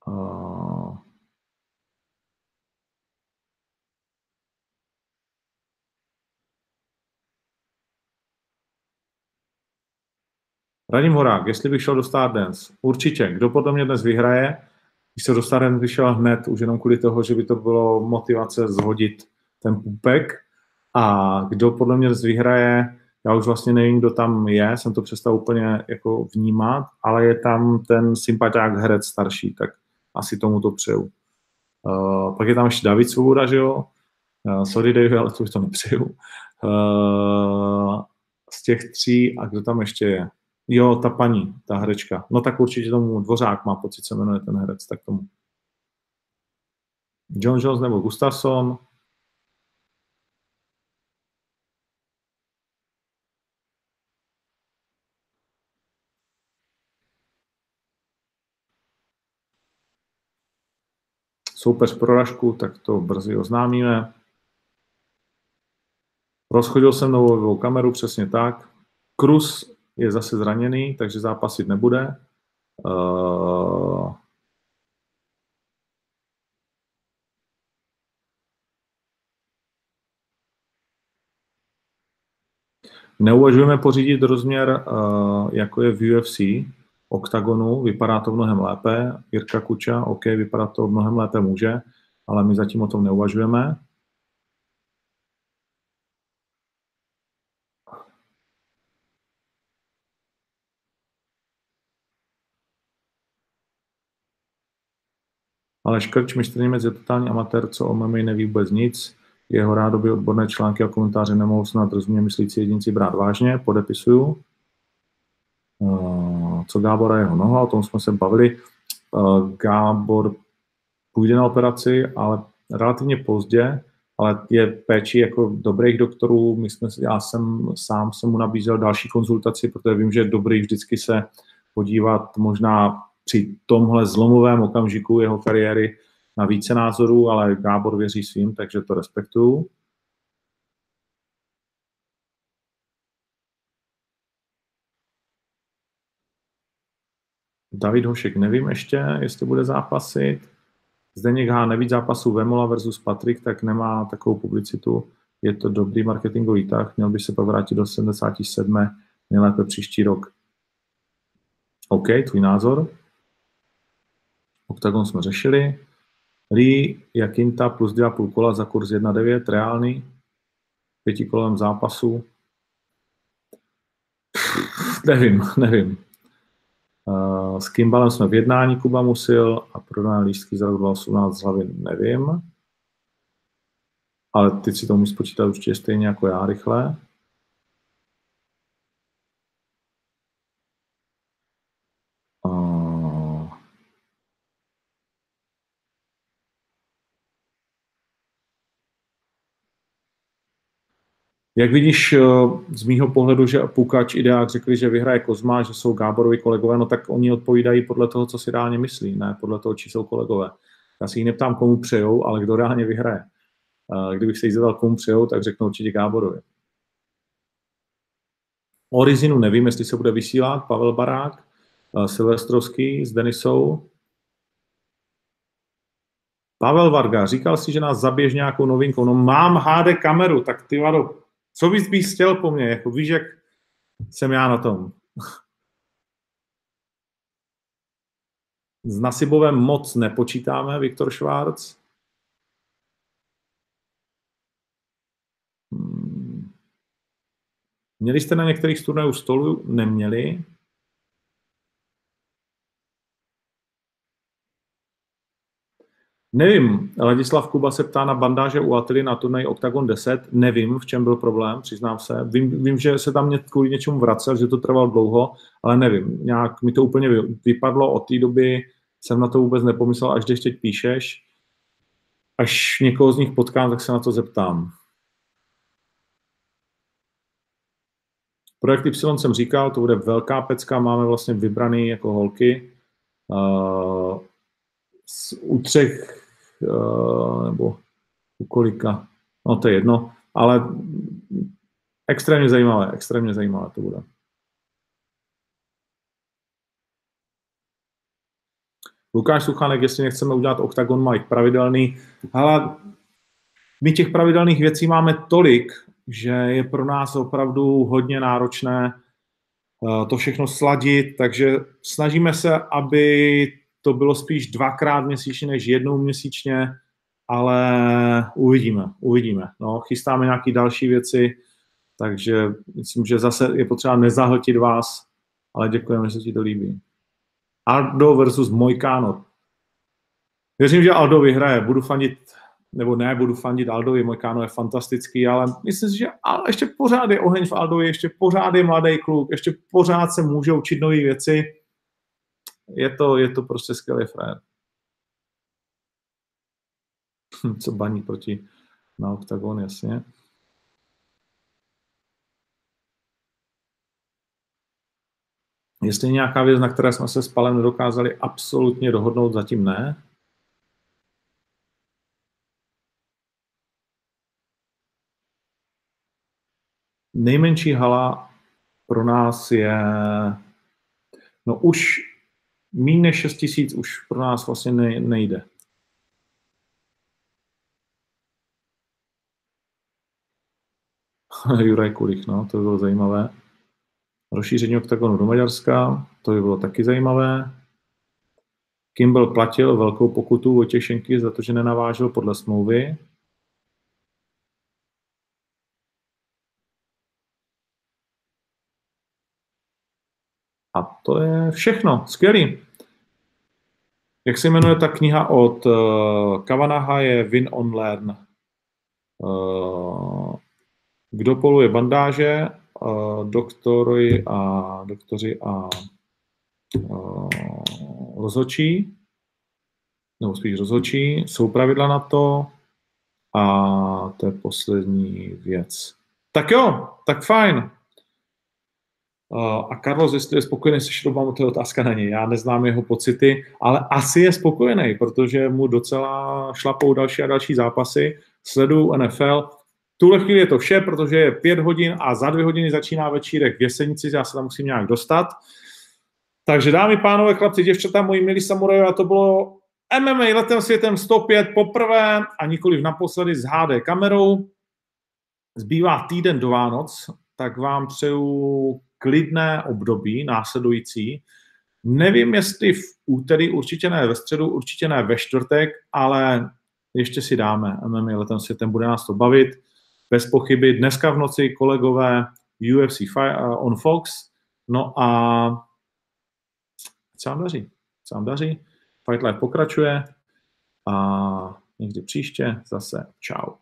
Uh... Radim Horák, jestli bych šel do Stardance, určitě. Kdo podle mě dnes vyhraje, když se do Stardance vyšel hned, už jenom kvůli toho, že by to bylo motivace zhodit ten pupek. A kdo podle mě dnes vyhraje, já už vlastně nevím, kdo tam je, jsem to přestal úplně jako vnímat, ale je tam ten sympatiák herec starší, tak asi tomu to přeju. Uh, pak je tam ještě David Svoboda, že jo? Uh, sorry Dave, ale to už to nepřeju. Uh, z těch tří, a kdo tam ještě je? Jo, ta paní, ta herečka. No tak určitě tomu Dvořák má pocit, se jmenuje ten herec, tak tomu. John Jones nebo Gustafsson, soupeř proražku, tak to brzy oznámíme. Rozchodil jsem novou kameru, přesně tak. Krus je zase zraněný, takže zápasit nebude. Neuvažujeme pořídit rozměr, uh, jako je v UFC, oktagonu, vypadá to mnohem lépe. Jirka Kuča, OK, vypadá to mnohem lépe může, ale my zatím o tom neuvažujeme. Ale Škrč, mistr Němec je totální amatér, co o MMA neví vůbec nic. Jeho rádoby odborné články a komentáře nemohou snad rozumně myslící jedinci brát vážně, podepisuju. Eh, co Gábora jeho noha, o tom jsme se bavili. Eh, Gábor půjde na operaci, ale relativně pozdě, ale je péči jako dobrých doktorů. My jsme, já jsem sám jsem mu nabízel další konzultaci, protože vím, že je dobrý vždycky se podívat možná při tomhle zlomovém okamžiku jeho kariéry na více názorů, ale Gábor věří svým, takže to respektuju. David Hošek nevím ještě, jestli bude zápasit. Zdeněk H. nevíc zápasů Vemola versus Patrik, tak nemá takovou publicitu. Je to dobrý marketingový tah, měl by se povrátit do 77. nejlépe příští rok. OK, tvůj názor. Octagon jsme řešili. Lee Jakinta plus 2,5 kola za kurz 1,9, reálný. Pětikolovém zápasu. nevím, nevím. S Kimbalem jsme v jednání, Kuba musil a prodané lístky za rok 2018 z hlavy nevím. Ale ty si to musíš spočítat určitě stejně jako já rychle. Jak vidíš eh, z mýho pohledu, že Pukač ideák řekli, že vyhraje Kozma, že jsou Gáborovi kolegové, no tak oni odpovídají podle toho, co si reálně myslí, ne podle toho, či jsou kolegové. Já si jich neptám, komu přejou, ale kdo reálně vyhraje. Kdybych se jí zeptal, komu přejou, tak řeknu určitě Gáborovi. O Rizinu nevím, jestli se bude vysílat Pavel Barák, eh, Silvestrovský s Denisou. Pavel Varga, říkal si, že nás zabiješ nějakou novinkou. No mám HD kameru, tak ty vado, co bys bys chtěl po mně? Jako víš, jak jsem já na tom. S Nasibovem moc nepočítáme, Viktor Schwarz. Hmm. Měli jste na některých z turnajů stolu? Neměli. Nevím, Ladislav Kuba se ptá na bandáže u Atily na turnaj Octagon 10. Nevím, v čem byl problém, přiznám se. Vím, vím že se tam mě kvůli něčemu vracel, že to trvalo dlouho, ale nevím. Nějak mi to úplně vypadlo. Od té doby jsem na to vůbec nepomyslel, až když teď píšeš. Až někoho z nich potkám, tak se na to zeptám. Projekt Y jsem říkal, to bude velká pecka, máme vlastně vybraný jako holky. Uh, u třech nebo u kolika, no to je jedno, ale extrémně zajímavé, extrémně zajímavé to bude. Lukáš Suchanek, jestli nechceme udělat Octagon Mike pravidelný, ale my těch pravidelných věcí máme tolik, že je pro nás opravdu hodně náročné eh, to všechno sladit, takže snažíme se, aby to bylo spíš dvakrát měsíčně než jednou měsíčně, ale uvidíme, uvidíme. No, chystáme nějaké další věci, takže myslím, že zase je potřeba nezahltit vás, ale děkujeme, že se ti to líbí. Aldo versus Mojkano. Věřím, že Aldo vyhraje. Budu fandit, nebo ne, budu fandit Aldovi. Mojkano je fantastický, ale myslím si, že ale ještě pořád je oheň v Aldovi, ještě pořád je mladý kluk, ještě pořád se může učit nové věci je to, je to prostě skvělý frér. Co baní proti na OKTAGON, jasně. Jestli nějaká věc, na které jsme se s Palem nedokázali absolutně dohodnout, zatím ne. Nejmenší hala pro nás je, no už Míň než 6 tisíc už pro nás vlastně ne, nejde. Juraj Kulich, no, to by bylo zajímavé. Rozšíření oktagonu do Maďarska, to by bylo taky zajímavé. Kimball platil velkou pokutu Otěšenky za to, že nenavážil podle smlouvy. A to je všechno. Skvělý. Jak se jmenuje ta kniha od uh, Kavanaha je Win on Learn. Uh, kdo poluje bandáže, uh, doktory a doktoři a uh, rozhočí, nebo spíš rozhočí, jsou pravidla na to a to je poslední věc. Tak jo, tak fajn. A Carlos, jestli je spokojený se Šrobama, to je otázka na něj. Já neznám jeho pocity, ale asi je spokojený, protože mu docela šlapou další a další zápasy. Sleduju NFL. V tuhle chvíli je to vše, protože je pět hodin a za dvě hodiny začíná večírek v Jesenici, já se tam musím nějak dostat. Takže dámy, pánové, chlapci, děvčata, moji milí samurajové, a to bylo MMA letem světem 105 poprvé a nikoli naposledy s HD kamerou. Zbývá týden do Vánoc, tak vám přeju klidné období následující. Nevím, jestli v úterý, určitě ne ve středu, určitě ne ve čtvrtek, ale ještě si dáme MMA letem světem, bude nás to bavit. Bez pochyby dneska v noci kolegové UFC uh, on Fox, no a co vám daří, co vám daří. Fight Life pokračuje a někdy příště zase čau.